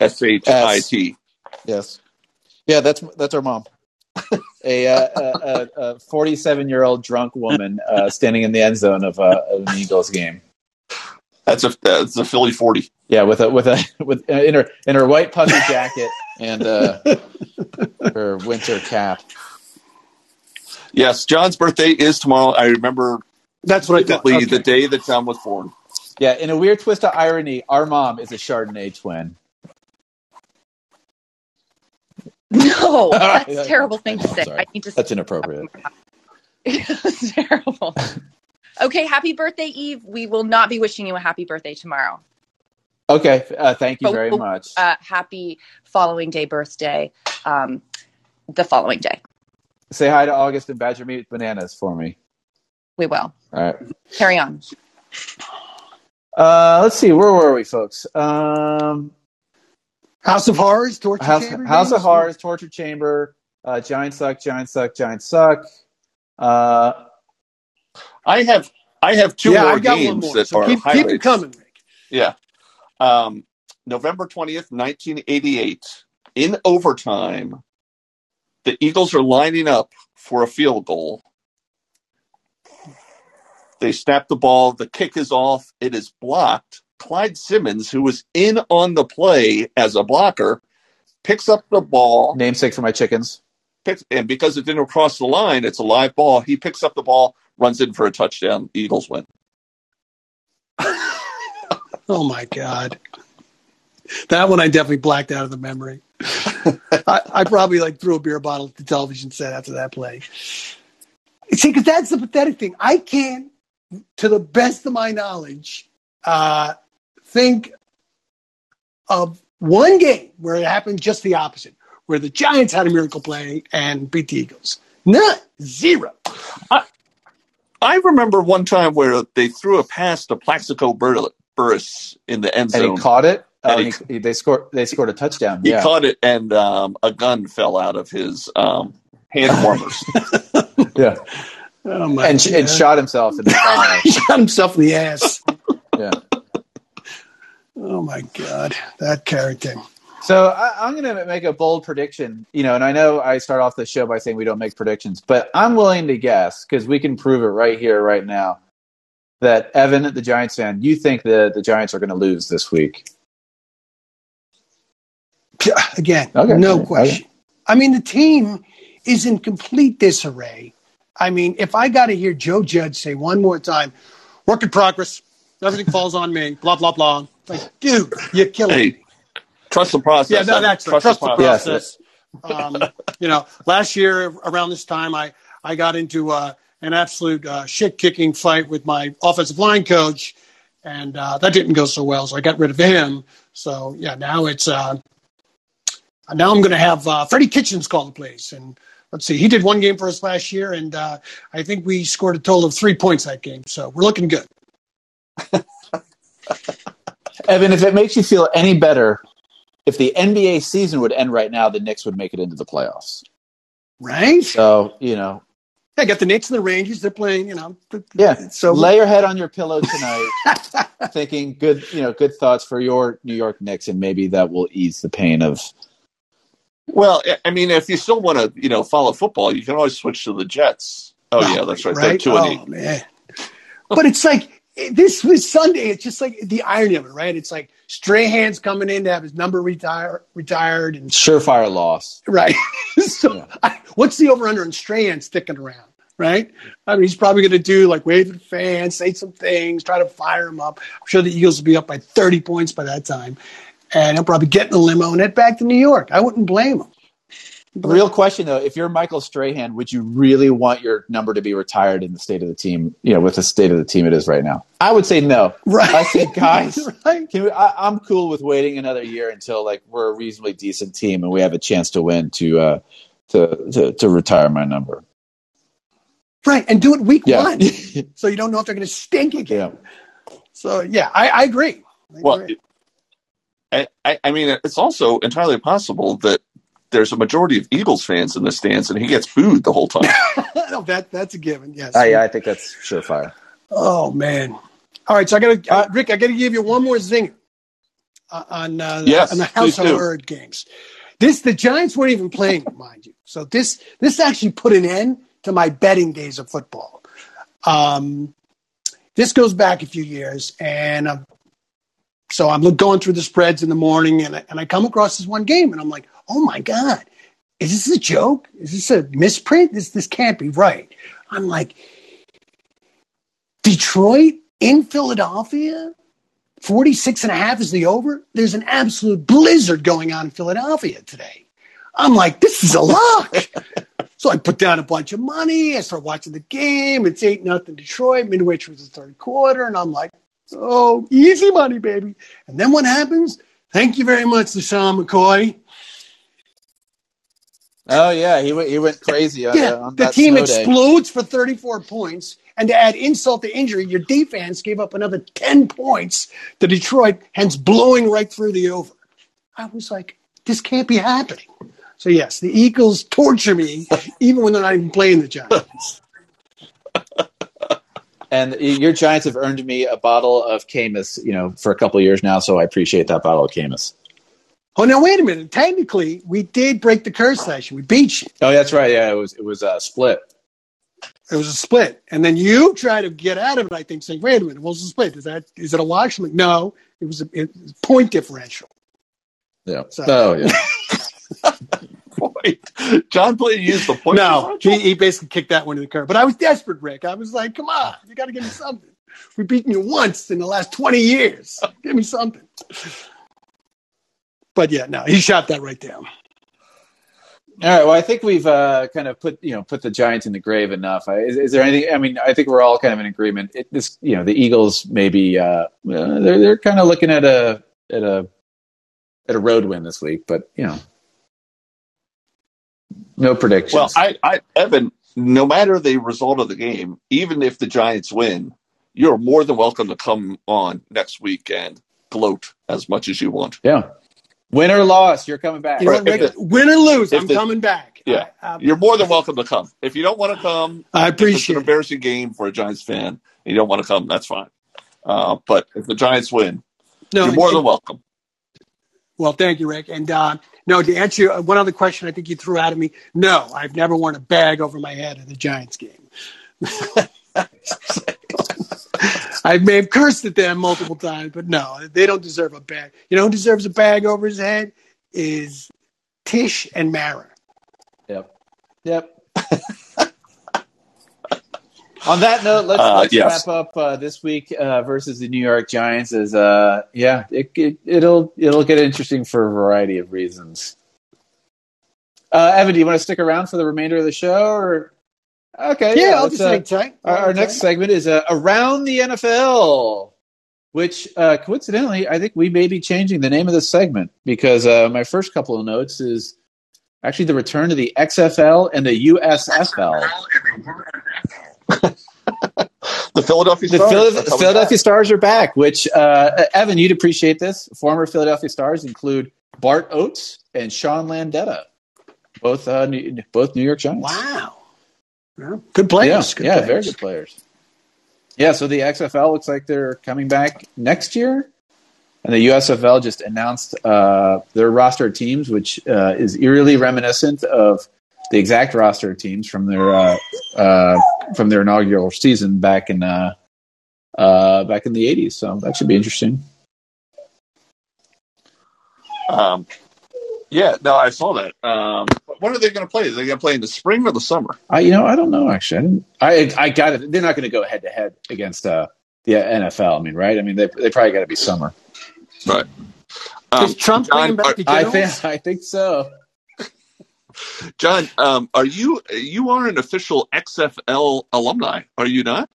S H I T." Yes. Yeah, that's that's our mom. a, uh, a, a 47 year old drunk woman uh, standing in the end zone of, uh, of an Eagles game. That's a that's a Philly forty. Yeah, with a with a with uh, in her in her white puffy jacket and uh, her winter cap. Yes, John's birthday is tomorrow. I remember That's what I thought. vividly Okay. the day that John was born. Yeah, in a weird twist of irony, our mom is a Chardonnay twin. No, that's a terrible thing to say. I need to That's inappropriate. It's terrible. Okay, happy birthday, Eve. We will not be wishing you a happy birthday tomorrow. Okay, uh, thank you But very we'll- much. Uh, happy following day birthday, um, the following day. Say hi to August and Badger Meat Bananas for me. We will. All right. Carry on. Uh, let's see. Where were we, folks? Um, House of Horrors, Torture House, Chamber House of? Horrors, Torture Chamber, uh, Giant Suck, Giant Suck, Giant Suck. Uh, I have I have two yeah, more I've got one games more. that So are keep, keep it coming, Rick. Yeah. Um, November 20th, 1988, in overtime, the Eagles are lining up for a field goal. They snap the ball. The kick is off. It is blocked. Clyde Simmons, who was in on the play as a blocker, picks up the ball. namesake for my chickens. Picks, and because it didn't cross the line, it's a live ball. He picks up the ball, runs in for a touchdown. Eagles win. Oh my god, that one I definitely blacked out of the memory. I, I probably like threw a beer bottle at the television set after that play. See, because that's the pathetic thing. I can't, to the best of my knowledge, uh, think of one game where it happened just the opposite, where the Giants had a miracle play and beat the Eagles. None, zero. I remember one time where they threw a pass to Plaxico Bur- Burress in the end zone, And he caught it. Oh, And and he- he, they scored. They scored a touchdown. He yeah, caught it, and um, a gun fell out of his um, hand warmers. Yeah, Oh my and, and shot himself in the he shot himself in the ass. yeah. Oh my God, that character. So I, I'm going to make a bold prediction, you know, and I know I start off the show by saying we don't make predictions, but I'm willing to guess because we can prove it right here, right now, that Evan, the Giants fan, you think that the Giants are going to lose this week. Again, Okay, no okay, question. I mean, the team is in complete disarray. I mean, if I got to hear Joe Judge say one more time, "Work in progress, everything falls on me," blah blah blah. Like, dude, you're killing me. Hey, trust the process. Yeah, no, Evan. that's trust, trust the Yes, process. um, you know, last year around this time, I I got into uh, an absolute uh, shit kicking fight with my offensive line coach, and uh, that didn't go so well. So I got rid of him. So yeah, now it's uh, now I'm going to have uh, Freddie Kitchens call the plays, and let's see, he did one game for us last year, and uh, I think we scored a total of three points that game. So we're looking good. Evan, if it makes you feel any better, if the NBA season would end right now, the Knicks would make it into the playoffs. Right? So, you know, I got the Knicks and the Rangers. They're playing, you know. yeah. So lay your head on your pillow tonight, thinking good, you know, good thoughts for your New York Knicks, and maybe that will ease the pain of Well, I- I mean, if you still want to, you know, follow football, you can always switch to the Jets. Oh yeah, that's right. They're right? two and oh, eight. man. But it's like this was Sunday. It's just like the irony of it, right? It's like Strahan's coming in to have his number retire, retired, and surefire loss. right. so, Yeah. I, what's the over under on Strahan sticking around? Right. I mean, he's probably going to do like wave at fans, say some things, try to fire him up. I'm sure the Eagles will be up by 30 points by that time, and he'll probably get in the limo and head back to New York. I wouldn't blame him. The real question, though, if you're Michael Strahan, would you really want your number to be retired in the state of the team? You know, with the state of the team it is right now. I would say no. Right. I say, guys, right. can we, I, I'm cool with waiting another year until like we're a reasonably decent team and we have a chance to win to uh, to, to to retire my number. Right. And do it week Yeah, one. So you don't know if they're going to stink again. yeah. So yeah, I, I agree. I Well, agree. I, I, I mean, it's also entirely possible that there's a majority of Eagles fans in the stands, and he gets booed the whole time. no, that that's a given. Yes. I, I think that's surefire. Oh man. All right, so I got to Uh, Rick. I got to give you one more zinger uh, on uh, Yes, on the House of do. Word games. This the Giants weren't even playing, mind you. So this this actually put an end to my betting days of football. Um, this goes back a few years, and so I'm going through the spreads in the morning, and I, and I come across this one game, and I'm like, oh my god, is this a joke? Is this a misprint? This this can't be right. I'm like, Detroit in Philadelphia, 46 and a half is the over. There's an absolute blizzard going on in Philadelphia today. I'm like, this is a lock. so I put down a bunch of money. I start watching the game. It's 8 nothing Detroit, midway through the third quarter. And I'm like, oh, easy money, baby. And then what happens? Thank you very much, LeSean McCoy. Oh yeah, he went he went crazy on, Yeah, uh, on the team explodes for 34 points. And to add insult to injury, your defense gave up another 10 points to Detroit, hence blowing right through the over. I was like, this can't be happening. So, yes, the Eagles torture me even when they're not even playing the Giants. And your Giants have earned me a bottle of Camus, you know, for a couple of years now. So I appreciate that bottle of Camus. Oh, now, wait a minute. Technically, we did break the curse last year. We beat you. Oh, that's right. Yeah, it was it was uh, split. It was a split. And then you try to get out of it, I think, saying, wait a minute, what was the split? Is that is it a wash? I'm like, no, it was a it was point differential. Yeah. So- Oh yeah. Point. John played used the point. No, he, he basically kicked that one to the curb. But I was desperate, Rick. I was like, come on, you got to give me something. We've beaten you once in the last 20 years. Give me something. But yeah, no, he shot that right down. All right. Well, I think we've uh, kind of put you know put the Giants in the grave enough. I- Is, is there anything? I mean, I think we're all kind of in agreement. It, this, you know, the Eagles maybe uh, uh, they're they're kind of looking at a at a at a road win this week, but you know, no predictions. Well, I, I, Evan, no matter the result of the game, even if the Giants win, you're more than welcome to come on next week and gloat as much as you want. yeah, win or loss, you're coming back. You know Right, Rick? the- Win or lose, if I'm the- coming back. Yeah. I, I- You're more than welcome to come. If you don't want to come, I if it's appreciate an it. embarrassing game for a Giants fan, and you don't want to come, that's fine. Uh, but if the Giants win, No, you're more and- than welcome. Well, thank you, Rick. And uh, no, to answer your, one other question, I think you threw out of me. No, I've never worn a bag over my head at a Giants game. I may have cursed at them multiple times, but no, they don't deserve a bag. You know who deserves a bag over his head is Tisch and Mara. Yep. Yep. On that note, let's, Uh, let's yes. wrap up uh, this week uh, versus the New York Giants. Is uh, yeah, it, it, it'll it'll get interesting for a variety of reasons. Uh, Evan, do you want to stick around for the remainder of the show, or okay? Yeah, I'll just uh, hang tight. our, our next segment is uh, around the NFL, which uh, coincidentally, I think we may be changing the name of this segment because uh, my first couple of notes is actually the return to the XFL and the USFL. The Philadelphia The Stars. Philadelphia, are Philadelphia back. Stars are back, which uh, Evan, you'd appreciate this. Former Philadelphia Stars include Bart Oates and Sean Landeta, both uh, New, both New York Giants. Wow. Yeah, Good players. yeah, good yeah, players. very good players. Yeah, so the XFL looks like they're coming back next year, and the USFL just announced uh, their roster of teams, which uh, is eerily reminiscent of the exact roster of teams from their uh, uh, from their inaugural season back in uh, uh, back in the '80s. So that should be interesting. Um, yeah, no, I saw that. Um, when are they going to play? Are they going to play in the spring or the summer? I, you know, I don't know. Actually, I didn't. I, I got it. They're not going to go head to head against uh, the NFL. I mean, right? I mean, they they probably got to be summer. Right. Um, Is Trump bringing John, back the I generals? think I think so. John, um, are you you are an official XFL alumni? Are you not?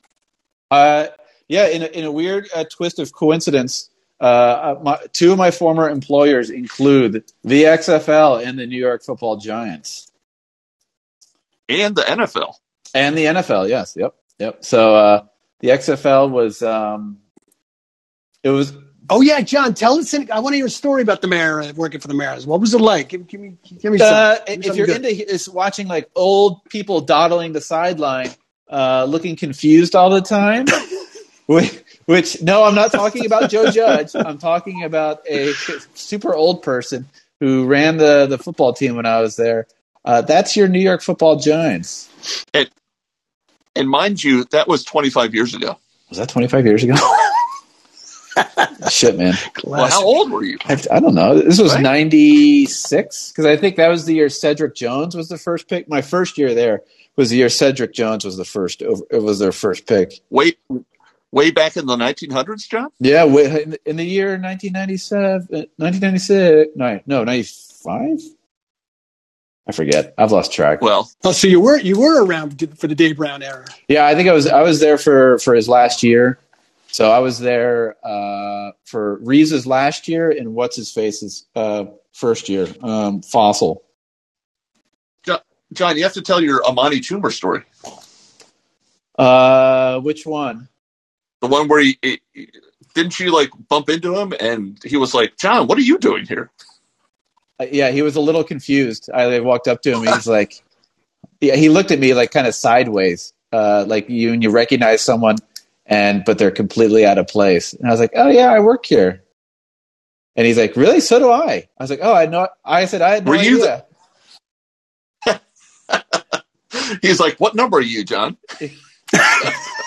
Uh, yeah, in a, in a weird uh, twist of coincidence, uh, my, two of my former employers include the XFL and the New York Football Giants And the NFL. and the NFL. Yes, yep, yep. So uh, the XFL was um, it was Oh yeah, John, tell us. I want to hear a story about the mayor uh, working for the Mariners. What was it like? Give, give me, give me some. uh, give me if you're good. into is watching like old people dawdling the sideline, uh, looking confused all the time. which, which no, I'm not talking about Joe Judge. I'm talking about a super old person who ran the the football team when I was there. Uh, that's your New York Football Giants. And mind you, that was 25 years ago. Was that 25 years ago? Shit, man. Well, how old were you? I, I don't know. This was Right. 96 because I think that was the year Cedric Jones was the first pick. My first year there was the year Cedric Jones was the first. It was their first pick. Way, way back in the 1900s, John? Yeah, in- in the year 1997, uh, 1996, no, no, 95. I forget. I've lost track. Well, Oh, so you were you were around for the Dave Brown era. Yeah, I think I was I was there for for his last year. So I was there uh, for Reeves' last year and what's his face's uh, first year. Um, Fassel. John, you have to tell your Amani Toomer story. Uh, which one? The one where he, he- didn't you like bump into him and he was like, John, what are you doing here? Uh, yeah, he was a little confused. I walked up to him. He's like, yeah, he looked at me like kind of sideways, uh, like you and you recognize someone, and but they're completely out of place. And I was like, oh yeah, I work here. And he's like, really? So do I. I was like, oh, I know. I said, I had no Were you idea. He's like, what number are you, John?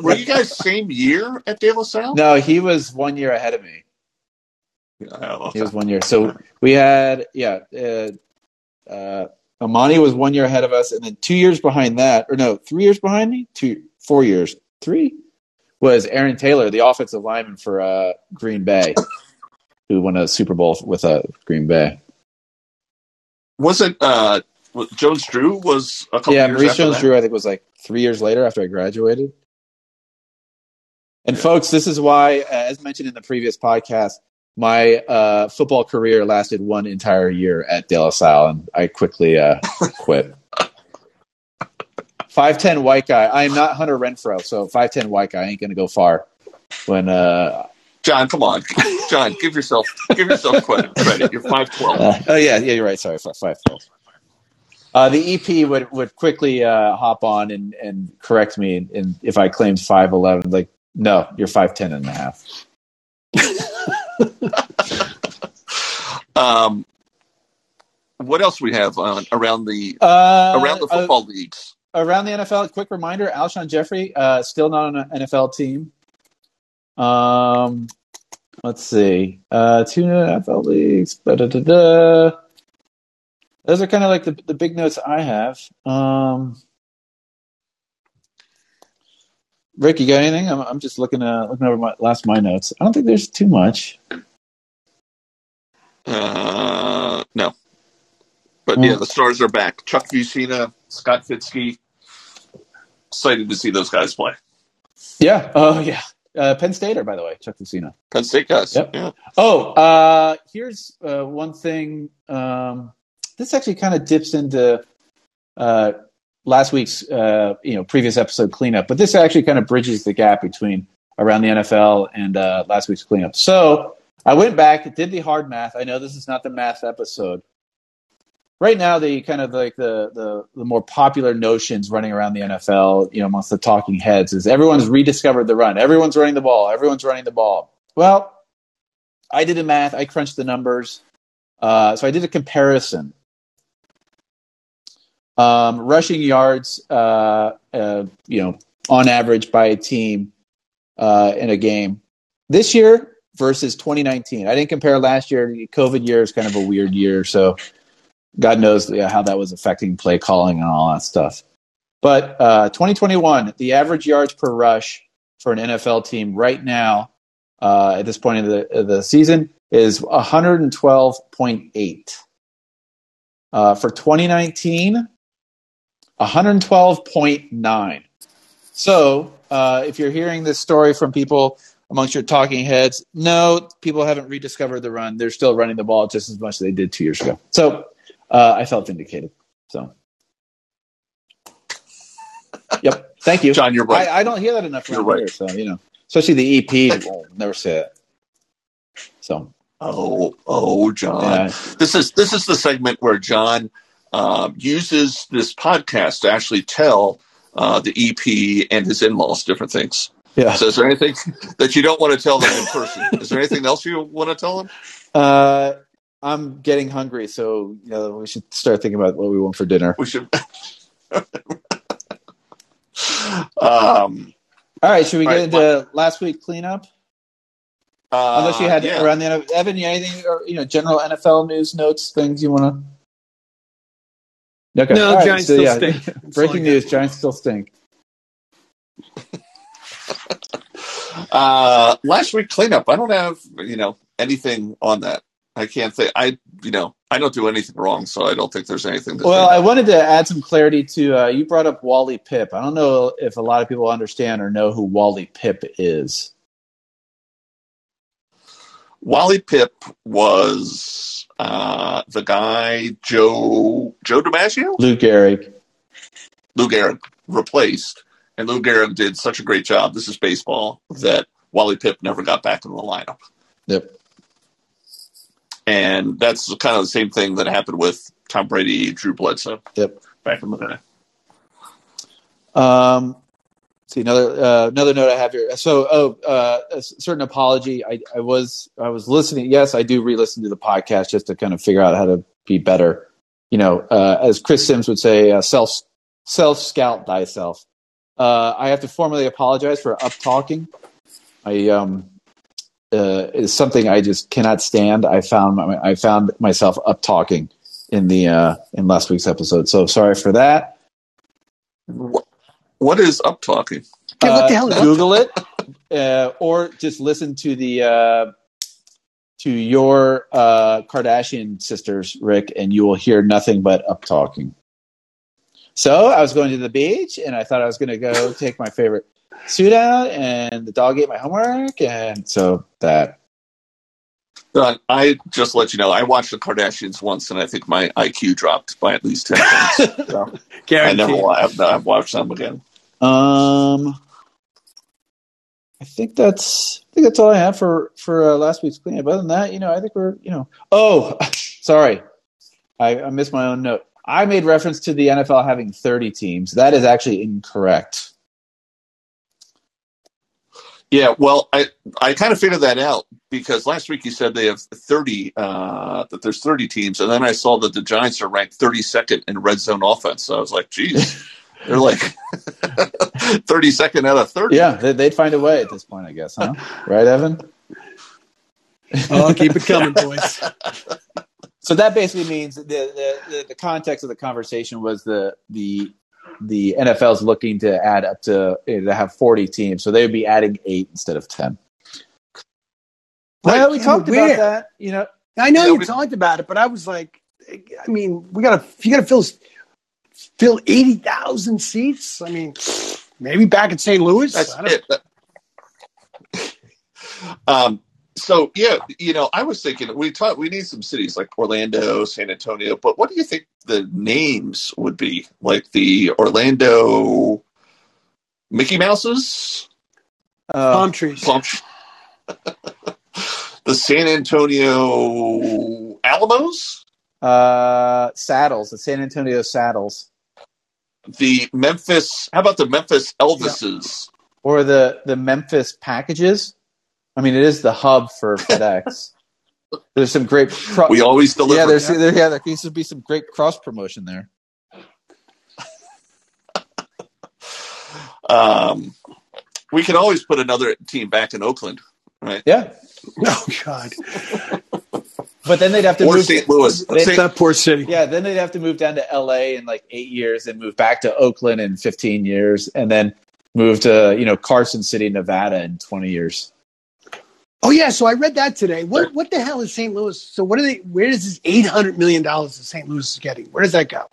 Were you guys same year at De La Salle? no, he was one year ahead of me. Oh, okay. He was one year. So we had, yeah, uh, uh, Amani was one year ahead of us, and then two years behind that, or no, three years behind me, two, four years, three was Aaron Taylor, the offensive lineman for uh, Green Bay, who won a Super Bowl with uh, Green Bay. Wasn't uh, Jones Drew was a couple yeah, years Maurice Jones? Drew, I think, was like three years later after I graduated. And folks, this is why, uh, as mentioned in the previous podcast, my uh, football career lasted one entire year at De La Salle, and I quickly uh, quit. Five ten white guy. I am not Hunter Renfrow, so five ten white guy ain't gonna go far. When uh, John, come on, John, give yourself give yourself credit. credit. You're five twelve. uh, oh yeah yeah you're right sorry five twelve. Uh, the EP would would quickly uh, hop on and, and correct me, and if I claimed five eleven, like no, you're five ten and a half. Um, what else we have on around the Uh, around the uh, football leagues? around the NFL, quick reminder: Alshon Jeffery uh, still not on an NFL team. Um, let's see, uh, two NFL leagues. Da-da-da-da. Those are kind of like the the big notes I have. Um, Rick, you got anything? I'm, I'm just looking uh, looking over my last my notes. I don't think there's too much. Uh, no, but yeah, the stars are back. Chuck Fusina, Scott Fitzkee. Excited to see those guys play. Yeah. Oh yeah. Uh, Penn Stater, by the way, Chuck Fusina. Penn State guys. Yep. Yeah. Oh, uh, here's uh, one thing. Um, this actually kind of dips into uh, last week's, uh, you know, previous episode cleanup, but this actually kind of bridges the gap between around the NFL and uh, last week's cleanup. So I went back, did the hard math. I know this is not the math episode. Right now, the kind of like the, the the more popular notions running around the NFL, you know, amongst the talking heads, is everyone's rediscovered the run. Everyone's running the ball. Everyone's running the ball. Well, I did the math. I crunched the numbers. Uh, so I did a comparison. Um, rushing yards, uh, uh, you know, on average by a team uh, in a game this year versus 2019. I didn't compare last year. COVID year is kind of a weird year, so God knows how that was affecting play calling and all that stuff. But uh, 2021, the average yards per rush for an NFL team right now uh, at this point of the, the season is 112.8. Uh, for 2019, 112.9. So uh, if you're hearing this story from people amongst your talking heads, no, people haven't rediscovered the run. They're still running the ball just as much as they did two years ago. So uh, I felt vindicated. So, yep. Thank you. John, you're right. I, I don't hear that enough You're right. here. So, you know, especially the EP will never say it. So, oh, oh, John. yeah. This is this is the segment where John um, uses this podcast to actually tell uh, the EP and his in-laws different things. Yeah. So, is there anything that you don't want to tell them in person? is there anything else you want to tell them? Uh, I'm getting hungry, so you know we should start thinking about what we want for dinner. We should. um, All right, should we get right, into last week cleanup? uh, Unless you had yeah. around the NFL, Evan, you anything or you know general NFL news notes, things you want to? Okay. No, all right, Giants so, still yeah. stink. That's Breaking got. news: Giants still stink. Uh, last week cleanup. I don't have you know anything on that. I can't say I you know I don't do anything wrong, so I don't think there's anything. To Well. I wanted to add some clarity to. Uh, you brought up Wally Pipp. I don't know if a lot of people understand or know who Wally Pipp is. Wally Pipp was uh, the guy Joe Joe DiMaggio, Lou Gehrig. Lou Gehrig replaced, and Lou Gehrig did such a great job. This is baseball that Wally Pip never got back in the lineup, Yep. and that's kind of the same thing that happened with Tom Brady, Drew Bledsoe Yep. back in the day. Um, see another uh, another note I have here. So, oh, uh, a certain apology. I, I was I was listening. Yes, I do re-listen to the podcast just to kind of figure out how to be better. You know, uh, as Chris Simms would say, uh, self self scout thyself. Uh, I have to formally apologize for up talking. I um uh, is something I just cannot stand. I found I found myself up talking in the in last week's episode. So sorry for that. What, what is up talking? Yeah, what the Uh, hell is Google it, uh, or just listen to the uh, to your uh, Kardashian sisters, Rick, and you will hear nothing but up talking. So I was going to the beach, and I thought I was going to go take my favorite suit out, and the dog ate my homework, and so that. Uh, I just let you know. I watched the Kardashians once, and I think my IQ dropped by at least ten points. So I never. I've, I've watched them again. Um, I think that's I think that's all I have for for uh, last week's cleanup. Other than that, you know, I think we're you know. Oh, sorry, I, I missed my own note. I made reference to the NFL having 30 teams. That is actually incorrect. Yeah, well, I I kind of figured that out because last week you said they have thirty uh, that there's thirty teams, and then I saw that the Giants are ranked thirty second in red zone offense. So I was like, geez, they're like thirty second out of thirty. Yeah, they, would find a way at this point, I guess, huh? Right, Evan? Oh, keep it coming, boys. So that basically means the, the the context of the conversation was the the the NFL is looking to add up to to have 40 teams, so they would be adding eight instead of 10. Well, we talked about that. You know, I know you, know, you talked about it, but I was like, I mean, we gotta you gotta fill fill 80,000 seats. I mean, maybe back in St. Louis. That's it. Um, so yeah, you know, I was thinking we talk we need some cities like Orlando, San Antonio, but what do you think the names would be? Like the Orlando Mickey Mouses? Uh, palm trees. Palm the San Antonio Alamos? Uh Saddles, the San Antonio Saddles. The Memphis how about the Memphis Elvises? Yeah. Or the the Memphis packages? I mean, it is the hub for FedEx. There's some great. Cro- we always deliver. Yeah, there's there, yeah, there needs to be some great cross promotion there. um, we can always put another team back in Oakland, right? Yeah. Oh God. But then they'd have to or move St. Louis. St. that poor city. Yeah, then they'd have to move down to L.A. in like eight years, and move back to Oakland in 15 years, and then move to you know Carson City, Nevada in 20 years. Oh yeah, so I read that today. What what the hell is St. Louis? So what are they? Where is this eight hundred million dollars that St. Louis is getting? Where does that go?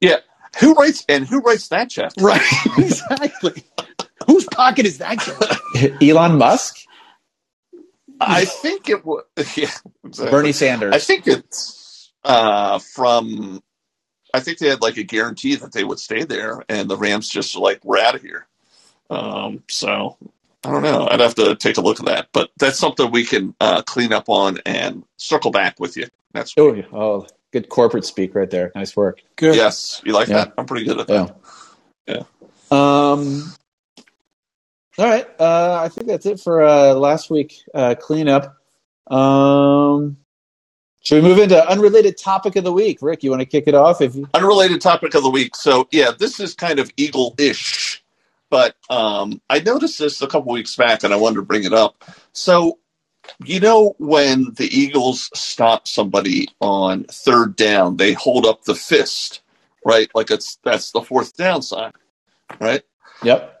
Yeah, who writes and who writes that check? Right, exactly. Whose pocket is that going? Elon Musk. I think it was yeah, exactly. Bernie Sanders. I think it's uh, from. I think they had like a guarantee that they would stay there, and the Rams just like we're out of here. Um, so I don't know. I'd have to take a look at that, but that's something we can uh, clean up on and circle back with you. That's oh, oh, good corporate speak right there. Nice work. Good. Yes, you like yeah. that? I'm pretty good at that. Yeah. yeah. Um. All right. Uh, I think that's it for uh, last week uh, cleanup. Um. Should we move into unrelated topic of the week? Rick, you want to kick it off? If you- unrelated topic of the week. So yeah, this is kind of eagle-ish but um, I noticed this a couple weeks back, and I wanted to bring it up. So, you know, when the Eagles stop somebody on third down, they hold up the fist, right? Like it's that's the fourth down sign, right? Yep.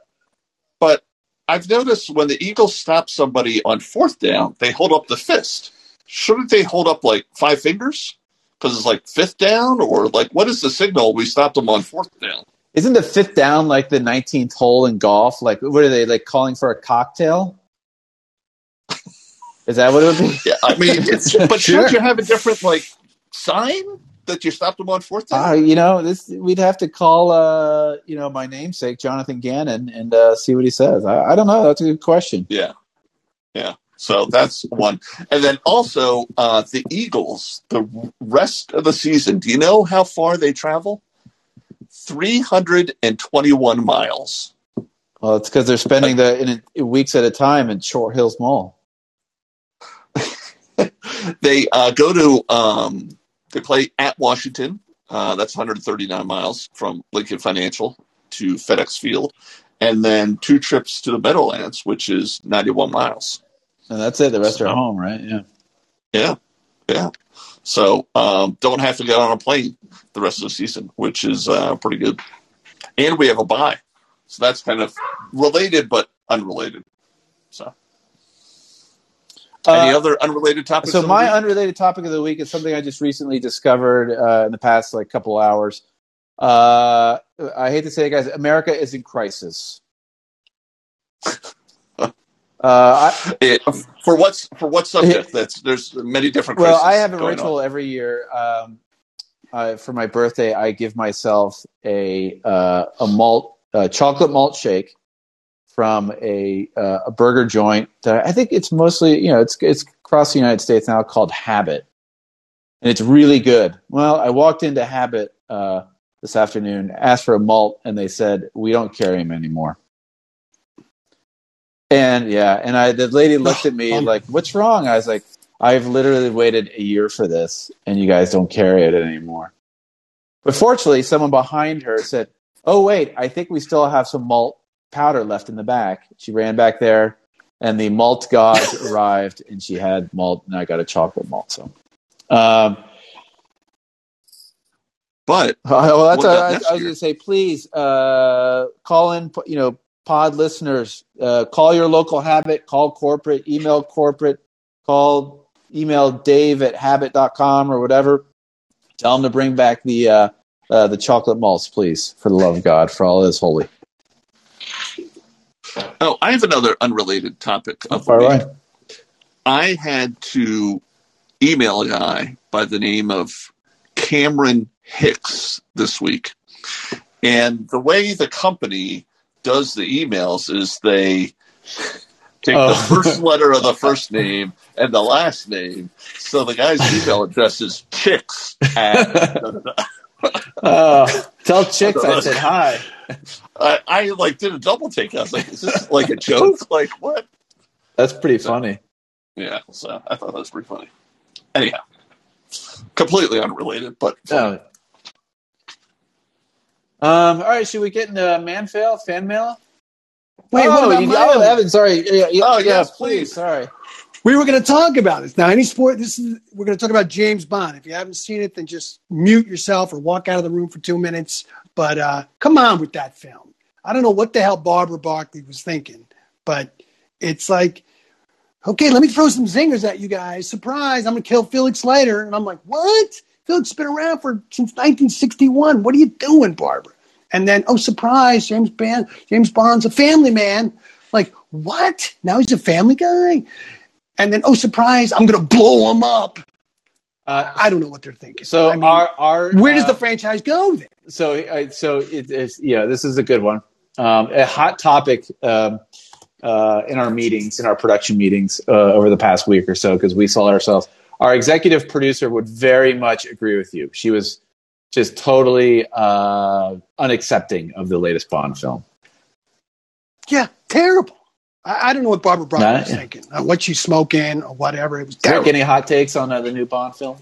I've noticed when the Eagles stop somebody on fourth down, they hold up the fist. Shouldn't they hold up like five fingers? Because it's like fifth down, or like what is the signal? We stopped them on fourth down. Isn't the fifth down like the 19th hole in golf? Like, what are they like calling for a cocktail? Is that what it would be? Yeah, I mean, but sure. shouldn't you have a different like sign that you stopped him on fourth down? Uh, you know, this we'd have to call, uh, you know, my namesake Jonathan Gannon and uh, see what he says. I, I don't know. That's a good question. Yeah, yeah. So that's one. And then also uh, the Eagles, the rest of the season. Do you know how far they travel? 321 miles. Well, it's because they're spending the in, in weeks at a time in Short Hills Mall. they uh, go to um, they play at Washington. Uh, that's 139 miles from Lincoln Financial to FedEx Field, and then two trips to the Meadowlands, which is 91 miles. And that's it. The rest so, are home, right? Yeah. Yeah. Yeah. So um, don't have to get on a plane the rest of the season, which is uh, pretty good. And we have a bye, so that's kind of related but unrelated. So. Any uh, other unrelated topics? So my unrelated topic of the week is something I just recently discovered uh, in the past like couple hours. Uh, I hate to say it, guys. America is in crisis. Uh, I, it, for what's for what subject? That's there's many different. Well, I have a ritual on. every year. Um, uh, for my birthday, I give myself a uh, a malt chocolate malt shake from a uh, a burger joint that I think it's mostly you know it's it's across the United States now called Habit, and it's really good. Well, I walked into Habit uh, this afternoon, asked for a malt, and they said we don't carry them anymore. And yeah, and I the lady looked at me like, "What's wrong?" I was like, "I've literally waited a year for this, and you guys don't carry it anymore." But fortunately, someone behind her said, "Oh wait, I think we still have some malt powder left in the back." She ran back there, and the malt god arrived, and she had malt, and I got a chocolate malt. So, um, But well, that's about I, I was going to say, please uh, call in. You know, pod listeners, uh, call your local habit, call corporate, email corporate, call email Dave at habit.com or whatever. Tell them to bring back the uh, uh, the chocolate malts, please, for the love of God, for all that is holy. Oh, I have another unrelated topic of the week. I had to email a guy by the name of Cameron Hicks this week. And the way the company does the emails is they take Oh. the first letter of the first name and the last name. So the guy's email address is chicks at Uh, tell chicks I said hi. I, I like did a double take. I was like, is this like a joke? Like what? That's pretty funny. Yeah, so I thought that was pretty funny. Anyhow, completely unrelated, but Oh. Um, all right, should we get into man fail, fan mail? Wait, oh, what about you, oh. Evan, sorry. Yeah, yeah, Oh, yeah, yes, please. please. Sorry. We were going to talk about this. Now, any sport, this is, we're going to talk about James Bond. If you haven't seen it, then just mute yourself or walk out of the room for two minutes. But uh, come on with that film. I don't know what the hell Barbara Broccoli was thinking, but it's like, okay, let me throw some zingers at you guys. Surprise, I'm going to kill Felix later. And I'm like, what? Felix has been around for since 1961. What are you doing, Barbara? And then, oh, surprise, James Bond, James Bond's a family man. Like, what? Now he's a family guy? And then, oh, surprise, I'm going to blow him up. Uh, I don't know what they're thinking. so I mean, our our where does uh, the franchise go then? so uh, so it is yeah this is a good one um, a hot topic um, uh, in our meetings in our production meetings uh, over the past week or so because we saw ourselves our executive producer would very much agree with you she was just totally uh, unaccepting of the latest bond film Yeah, terrible. I, I don't know what Barbara Broccoli Nah, was yeah. thinking, uh, what she's smoking or whatever. It was Rick, terrible. any hot takes on uh, the new bond film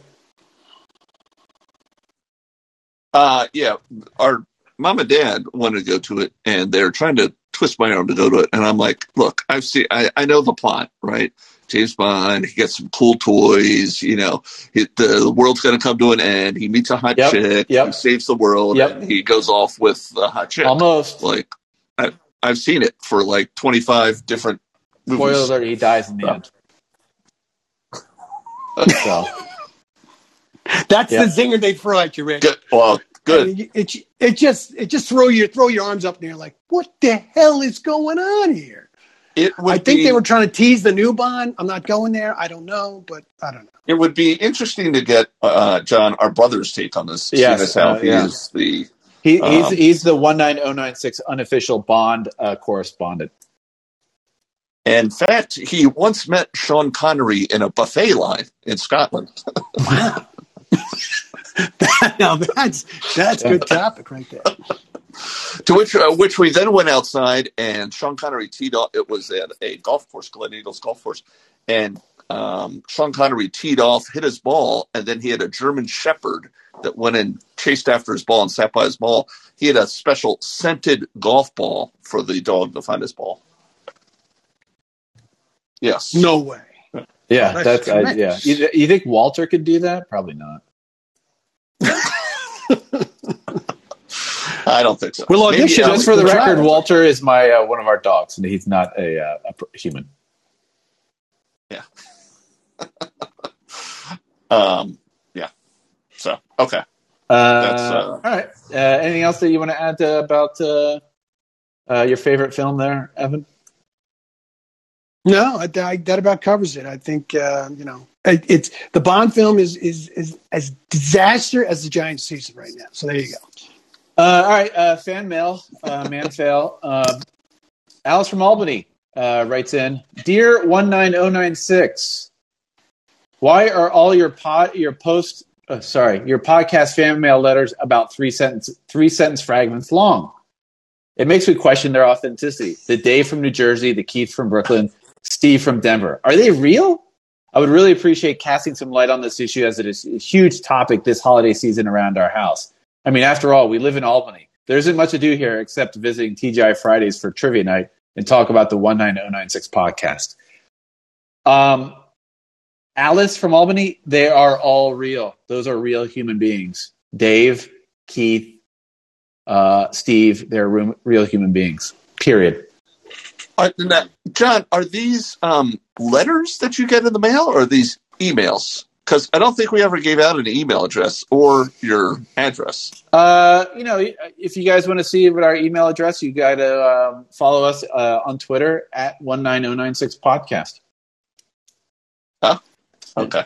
Uh, yeah, our mom and dad wanted to go to it, and they're trying to twist my arm to go to it. And I'm like, look, I've seen, I, I know the plot, right? James Bond, he gets some cool toys, you know, he, the, the world's going to come to an end. He meets a hot Yep, chick, yep. he saves the world, Yep. and he goes off with the hot chick. almost Like, I, I've seen it for like 25 different spoiler movies. alert he dies in the end so That's Yeah. the zinger they throw at you, Rick. Well, good. I mean, It, it just it just throw your throw your arms up in the air like what the hell is going on here? It would I think be, they were trying to tease the new Bond. I'm not going there. I don't know, but I don't know. It would be interesting to get uh, John, our brother's take on this. Yes, seeing how uh, he yeah. is the he, he's Um, he's the 19096 unofficial bond uh, correspondent In fact, he once met Sean Connery in a buffet line in Scotland. Wow. now that's that's a good topic right there. To which uh, which we then went outside, and Sean Connery teed off. It was at a golf course, Gleneagles golf course, and um, Sean Connery teed off, hit his ball, and then he had a German Shepherd that went and chased after his ball and sat by his ball. He had a special scented golf ball for the dog to find his ball. Yes. No way. Yeah, That's that's, I, yeah. You, you think Walter could do that? Probably not. I don't think so. We'll Maybe, Just for the try record. Walter is my uh, one of our dogs, and he's not a, uh, a pr- human. Yeah. Um, yeah. So okay. Uh, That's, uh, all right. Uh, anything else that you want to add uh, about uh, uh, your favorite film there, Evan? No, I, I, that about covers it. I think uh, you know it, it's the Bond film is is is as disaster as the Giants season right now. So there you go. Uh, all right, uh, fan mail, uh, man fail. Uh, Alice from Albany uh, writes in, "Dear one nine zero nine six, why are all your pot your post uh, sorry, your podcast fan mail letters about three sentence three sentence fragments long. It makes me question their authenticity. The Dave from New Jersey, the Keith from Brooklyn, Steve from Denver. Are they real? I would really appreciate casting some light on this issue as it is a huge topic this holiday season around our house. I mean, after all, we live in Albany. There isn't much to do here except visiting TGI Fridays for trivia night and talk about the 19096 podcast. Um, Alice from Albany, they are all real. Those are real human beings. Dave, Keith, uh, Steve, they're re- real human beings. Period. Uh, now, John, are these um, letters that you get in the mail or are these emails? Because I don't think we ever gave out an email address or your address. Uh, you know, if you guys want to see what our email address, you got to um, follow us uh, on Twitter at 19096 podcast. Huh? Okay.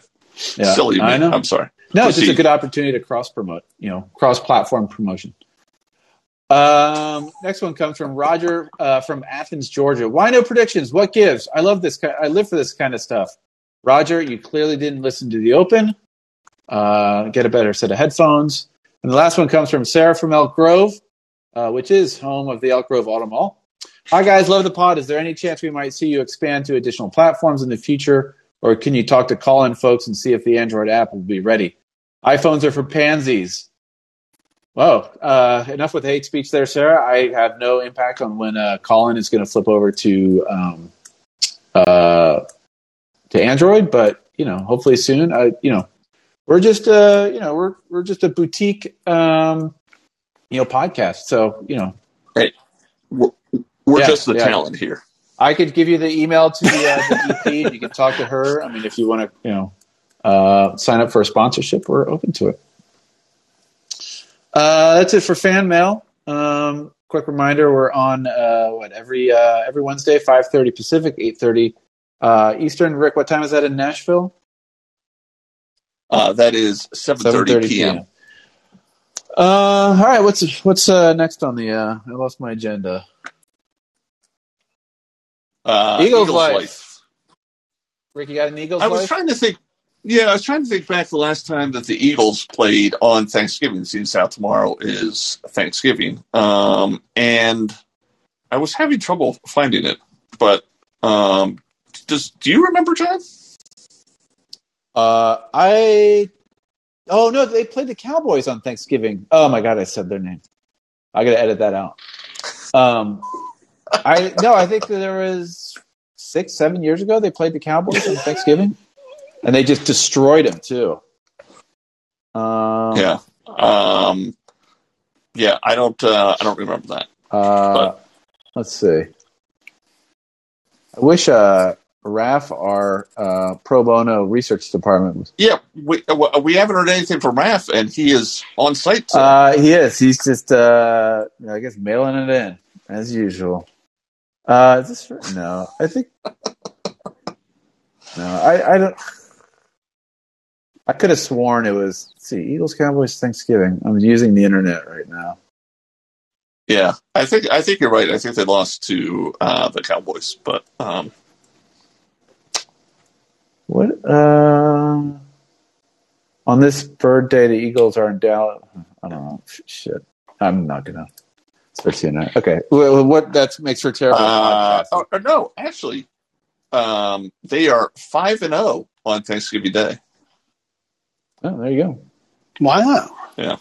Yeah, Silly me. I know. I'm sorry. No, it's just a good opportunity to cross promote, you know, cross platform promotion. Um, next one comes from Roger uh, from Athens, Georgia. Why no predictions? What gives? I love this. I live for this kind of stuff. Roger, you clearly didn't listen to the open. Uh, get a better set of headphones. And the last one comes from Sarah from Elk Grove, uh, which is home of the Elk Grove Auto Mall. Hi guys, love the pod. Is there any chance we might see you expand to additional platforms in the future, or can you talk to call-in folks and see if the Android app will be ready? iPhones are for pansies. Whoa, uh, enough with hate speech there, Sarah. I have no impact on when uh, Callin is going to flip over to um, uh, to Android, but you know, hopefully soon. I, you know, we're just uh, you know, we're we're just a boutique um, you know podcast. So you know, We're, we're Yeah, just the yeah. talent here. I could give you the email to the, uh, the EP. and you can talk to her. I mean, if you want to, you know, uh, sign up for a sponsorship, we're open to it. Uh, that's it for fan mail. Um, quick reminder: we're on uh, what every uh, every Wednesday, five thirty Pacific, eight thirty uh, Eastern. Rick, what time is that in Nashville? Uh, that is 7.30 p.m. Uh, all right, what's what's uh, next on the? Uh, I lost my agenda. Uh, Eagles Eagles Life. Life. Rick, you got an Eagles? I was life? trying to think. Yeah, I was trying to think back the last time that the Eagles played on Thanksgiving. Since out tomorrow is Thanksgiving, um, and I was having trouble finding it. But um, does do you remember, John? Uh, I. Oh no, they played the Cowboys on Thanksgiving. Oh my god, I said their name. I gotta edit that out. Um, I no, I think that there was six, seven years ago they played the Cowboys on Thanksgiving, and they just destroyed him too. Um, Yeah. Um, yeah, I don't. Uh, I don't remember that. Uh, let's see. I wish uh, Raf, our uh, pro bono research department, was Yeah, we we haven't heard anything from Raf, and he is on site. today. Uh, he is. He's just, uh, I guess, mailing it in as usual. Uh, is this no? I think no. I, I don't. I could have sworn it was. see, Eagles Cowboys Thanksgiving. I'm using the internet right now. yeah, I think I think you're right. I think they lost to uh, the Cowboys, but um, What? Uh, on this bird day, the Eagles are in Dallas. I don't know. Shit. I'm not gonna. Start seeing that. Okay. Well, what that makes for terrible. uh, or no, actually, um, they are five and zero on Thanksgiving Day. Oh, there you go. Wow. Yeah.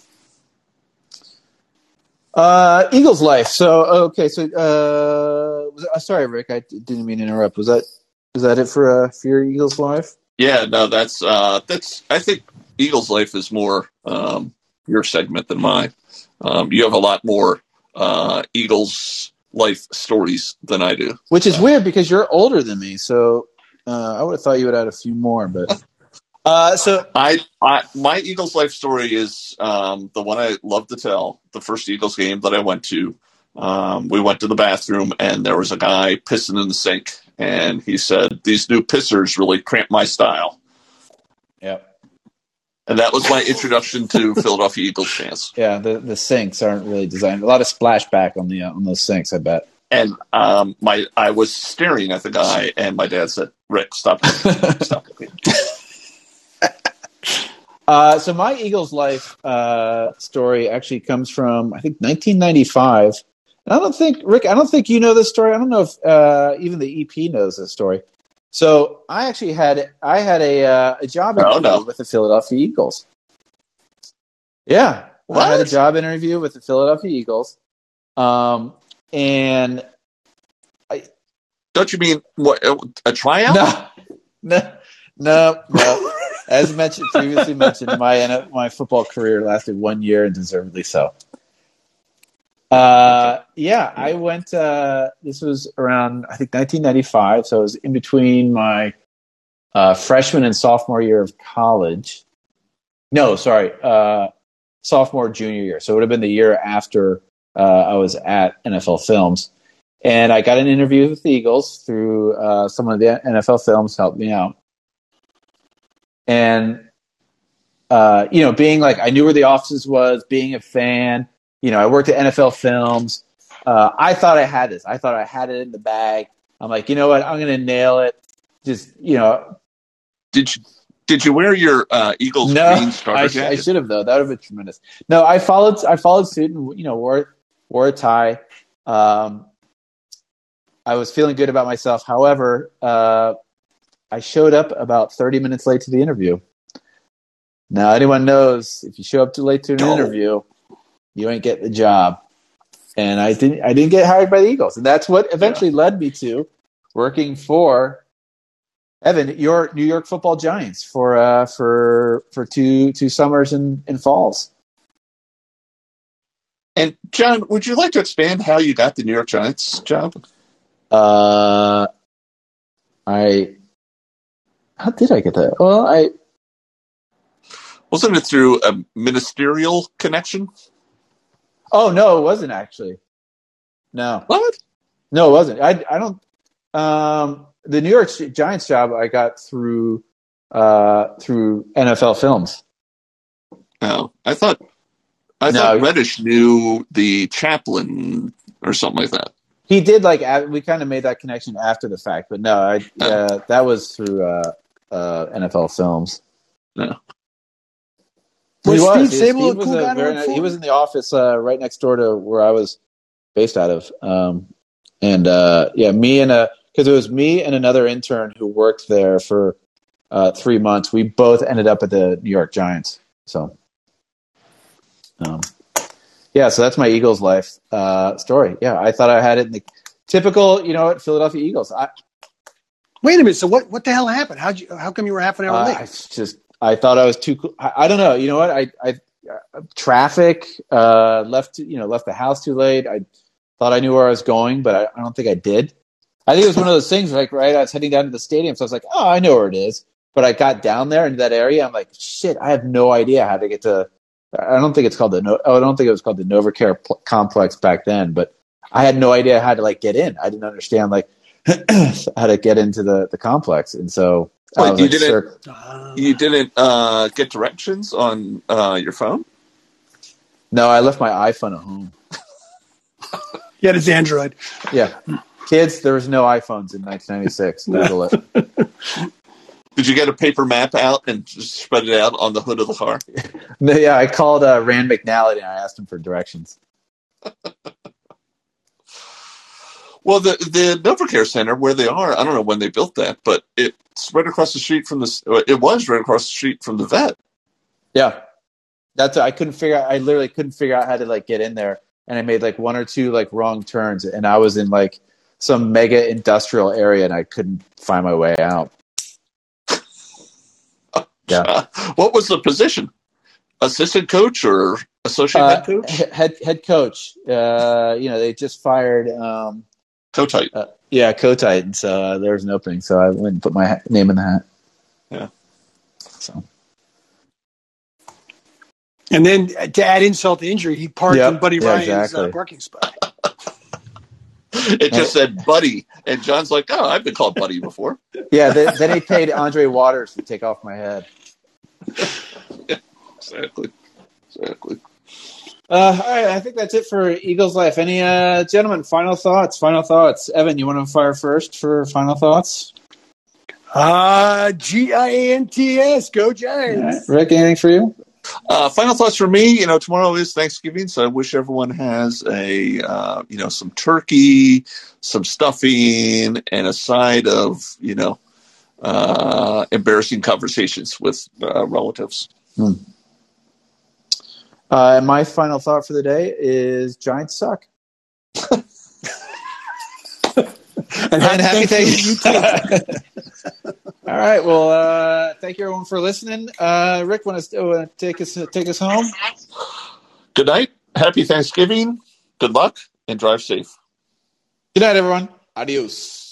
Uh, Eagles life. So okay, so uh, uh, sorry, Rick, I didn't mean to interrupt. Was that is that it for uh, for your Eagles life? Yeah, no, that's uh, that's. I think Eagles Life is more um, your segment than mine. Um, you have a lot more uh, Eagles life stories than I do. Which is weird because you're older than me, so uh, I would have thought you would add a few more. But uh, so I, I my Eagles life story is um, the one I love to tell. The first Eagles game that I went to, um, we went to the bathroom and there was a guy pissing in the sink, and he said, "These new pissers really cramp my style." yeah, And that was my introduction to Philadelphia Eagles fans. yeah, the the sinks aren't really designed. A lot of splashback on the uh, on those sinks, I bet. And um, my I was staring at the guy, and my dad said, "Rick, stop, looking. stop." looking." Uh, so my Eagles life uh, story actually comes from I think 1995. And I don't think Rick. I don't think you know this story. I don't know if uh, even the EP knows this story. So I actually had I had a uh, a job Oh, interview no. with the Philadelphia Eagles. Yeah, I had a job interview with the Philadelphia Eagles, um, and I, Don't you mean what a tryout? no, no, no, no. As mentioned previously mentioned, my my football career lasted one year and deservedly so. Uh, yeah, I went. Uh, this was around I think 1995, so it was in between my uh, freshman and sophomore year of college. No, sorry, uh, sophomore junior year. So it would have been the year after uh, I was at NFL Films, and I got an interview with the Eagles through uh, someone of the NFL Films helped me out, and uh, you know, being like I knew where the offices was, being a fan. You know, I worked at NFL Films. Uh, I thought I had this. I thought I had it in the bag. I'm like, you know what? I'm going to nail it. Just you know, Did you did you wear your uh, Eagles no, green starter I, sh-? I should have though. That would have been tremendous. No, I followed. I followed suit and you know wore wore a tie. Um, I was feeling good about myself. However, uh, I showed up about 30 minutes late to the interview. Now, anyone knows if you show up too late to an No. interview, you ain't get the job. And I didn't. I didn't get hired by the Eagles, and that's what eventually led me to working for Evan, your New York Football Giants for uh, for for two two summers and, and falls. And John, would you like to expand how you got the New York Giants job? Uh, I how did I get that? Well, I Wasn't it through a ministerial connection? oh no, it wasn't actually. No, What? no, it wasn't. I I don't. Um, the New York Giants job I got through uh through NFL Films. No, I thought I No. thought Reddish knew the chaplain or something like that. He did like we kind of made that connection after the fact, but no, I Oh. uh, that was through uh, uh, NFL Films. No. Was He Steve He- Sabol a Steve was cool guy to very work nice- for? He was in the office uh, right next door to where I was based out of, um, and uh, yeah, me and a because it was me and another intern who worked there for uh, three months. We both ended up at the New York Giants. So, um, yeah, so that's my Eagles life uh, story. Yeah, I thought I had it in the typical, you know, what Philadelphia Eagles. I, Wait a minute. So what? What the hell happened? How'd you? How come you were half an hour Uh, late? I just I thought I was too. cl- I, I don't know. You know what? I I uh, traffic uh, left. You know, left the house too late. I thought I knew where I was going, but I, I don't think I did. I think it was one of those things. Like right, I was heading down to the stadium, so I was like, oh, I know where it is. But I got down there into that area. I'm like, shit, I have no idea how to get to. I don't think it's called the. No, oh, I don't think it was called the Novacare pl- complex back then. But I had no idea how to like get in. I didn't understand like how to get into the the complex, and so I Wait, was you like, didn't- cir-. You didn't uh, get directions on uh, your phone? No, I left my iPhone at home. yeah, it's Android. Yeah. Kids, there was no iPhones in 1996. Google it. Did you get a paper map out and just spread it out on the hood of the car? No, yeah, I called uh, Rand McNally and I asked him for directions. Well, the the NovaCare Center where they are, I don't know when they built that, but it's right across the street from the. It was right across the street from the vet. Yeah. That's I couldn't figure out I literally couldn't figure out how to like get in there and I made like one or two like wrong turns and I was in like some mega industrial area and I couldn't find my way out. Yeah. What was the position? Assistant coach or associate Uh, head coach? head head coach. Uh, you know, they just fired um Coach height. Uh, yeah, Kotite, and so uh, there was an opening, so I went and put my ha- name in the hat. Yeah. So And then uh, to add insult to injury, he parked Yep. in Buddy Yeah, Ryan's exactly. uh, parking spot. It just said Buddy, and John's like, "Oh, I've been called Buddy before." yeah, then, then he paid Andre Waters to take off my head. Exactly. Exactly. Uh, all right, I think that's it for Eagles Life. Any uh, gentlemen, final thoughts? Final thoughts. Evan, you want to fire first for final thoughts? Uh, G I A N T S. Go All right. Giants. Rick, anything for you? Uh, final thoughts for me. You know, tomorrow is Thanksgiving, so I wish everyone has a uh, you know some turkey, some stuffing, and a side of you know uh, embarrassing conversations with uh, relatives. Uh, my final thought for the day is Giants suck. And And happy Thanksgiving Thanksgiving. All right. Well, uh, thank you everyone for listening. Uh, Rick, want to uh, take us take us home? Good night, happy Thanksgiving, good luck, and drive safe. Good night, everyone. Adios.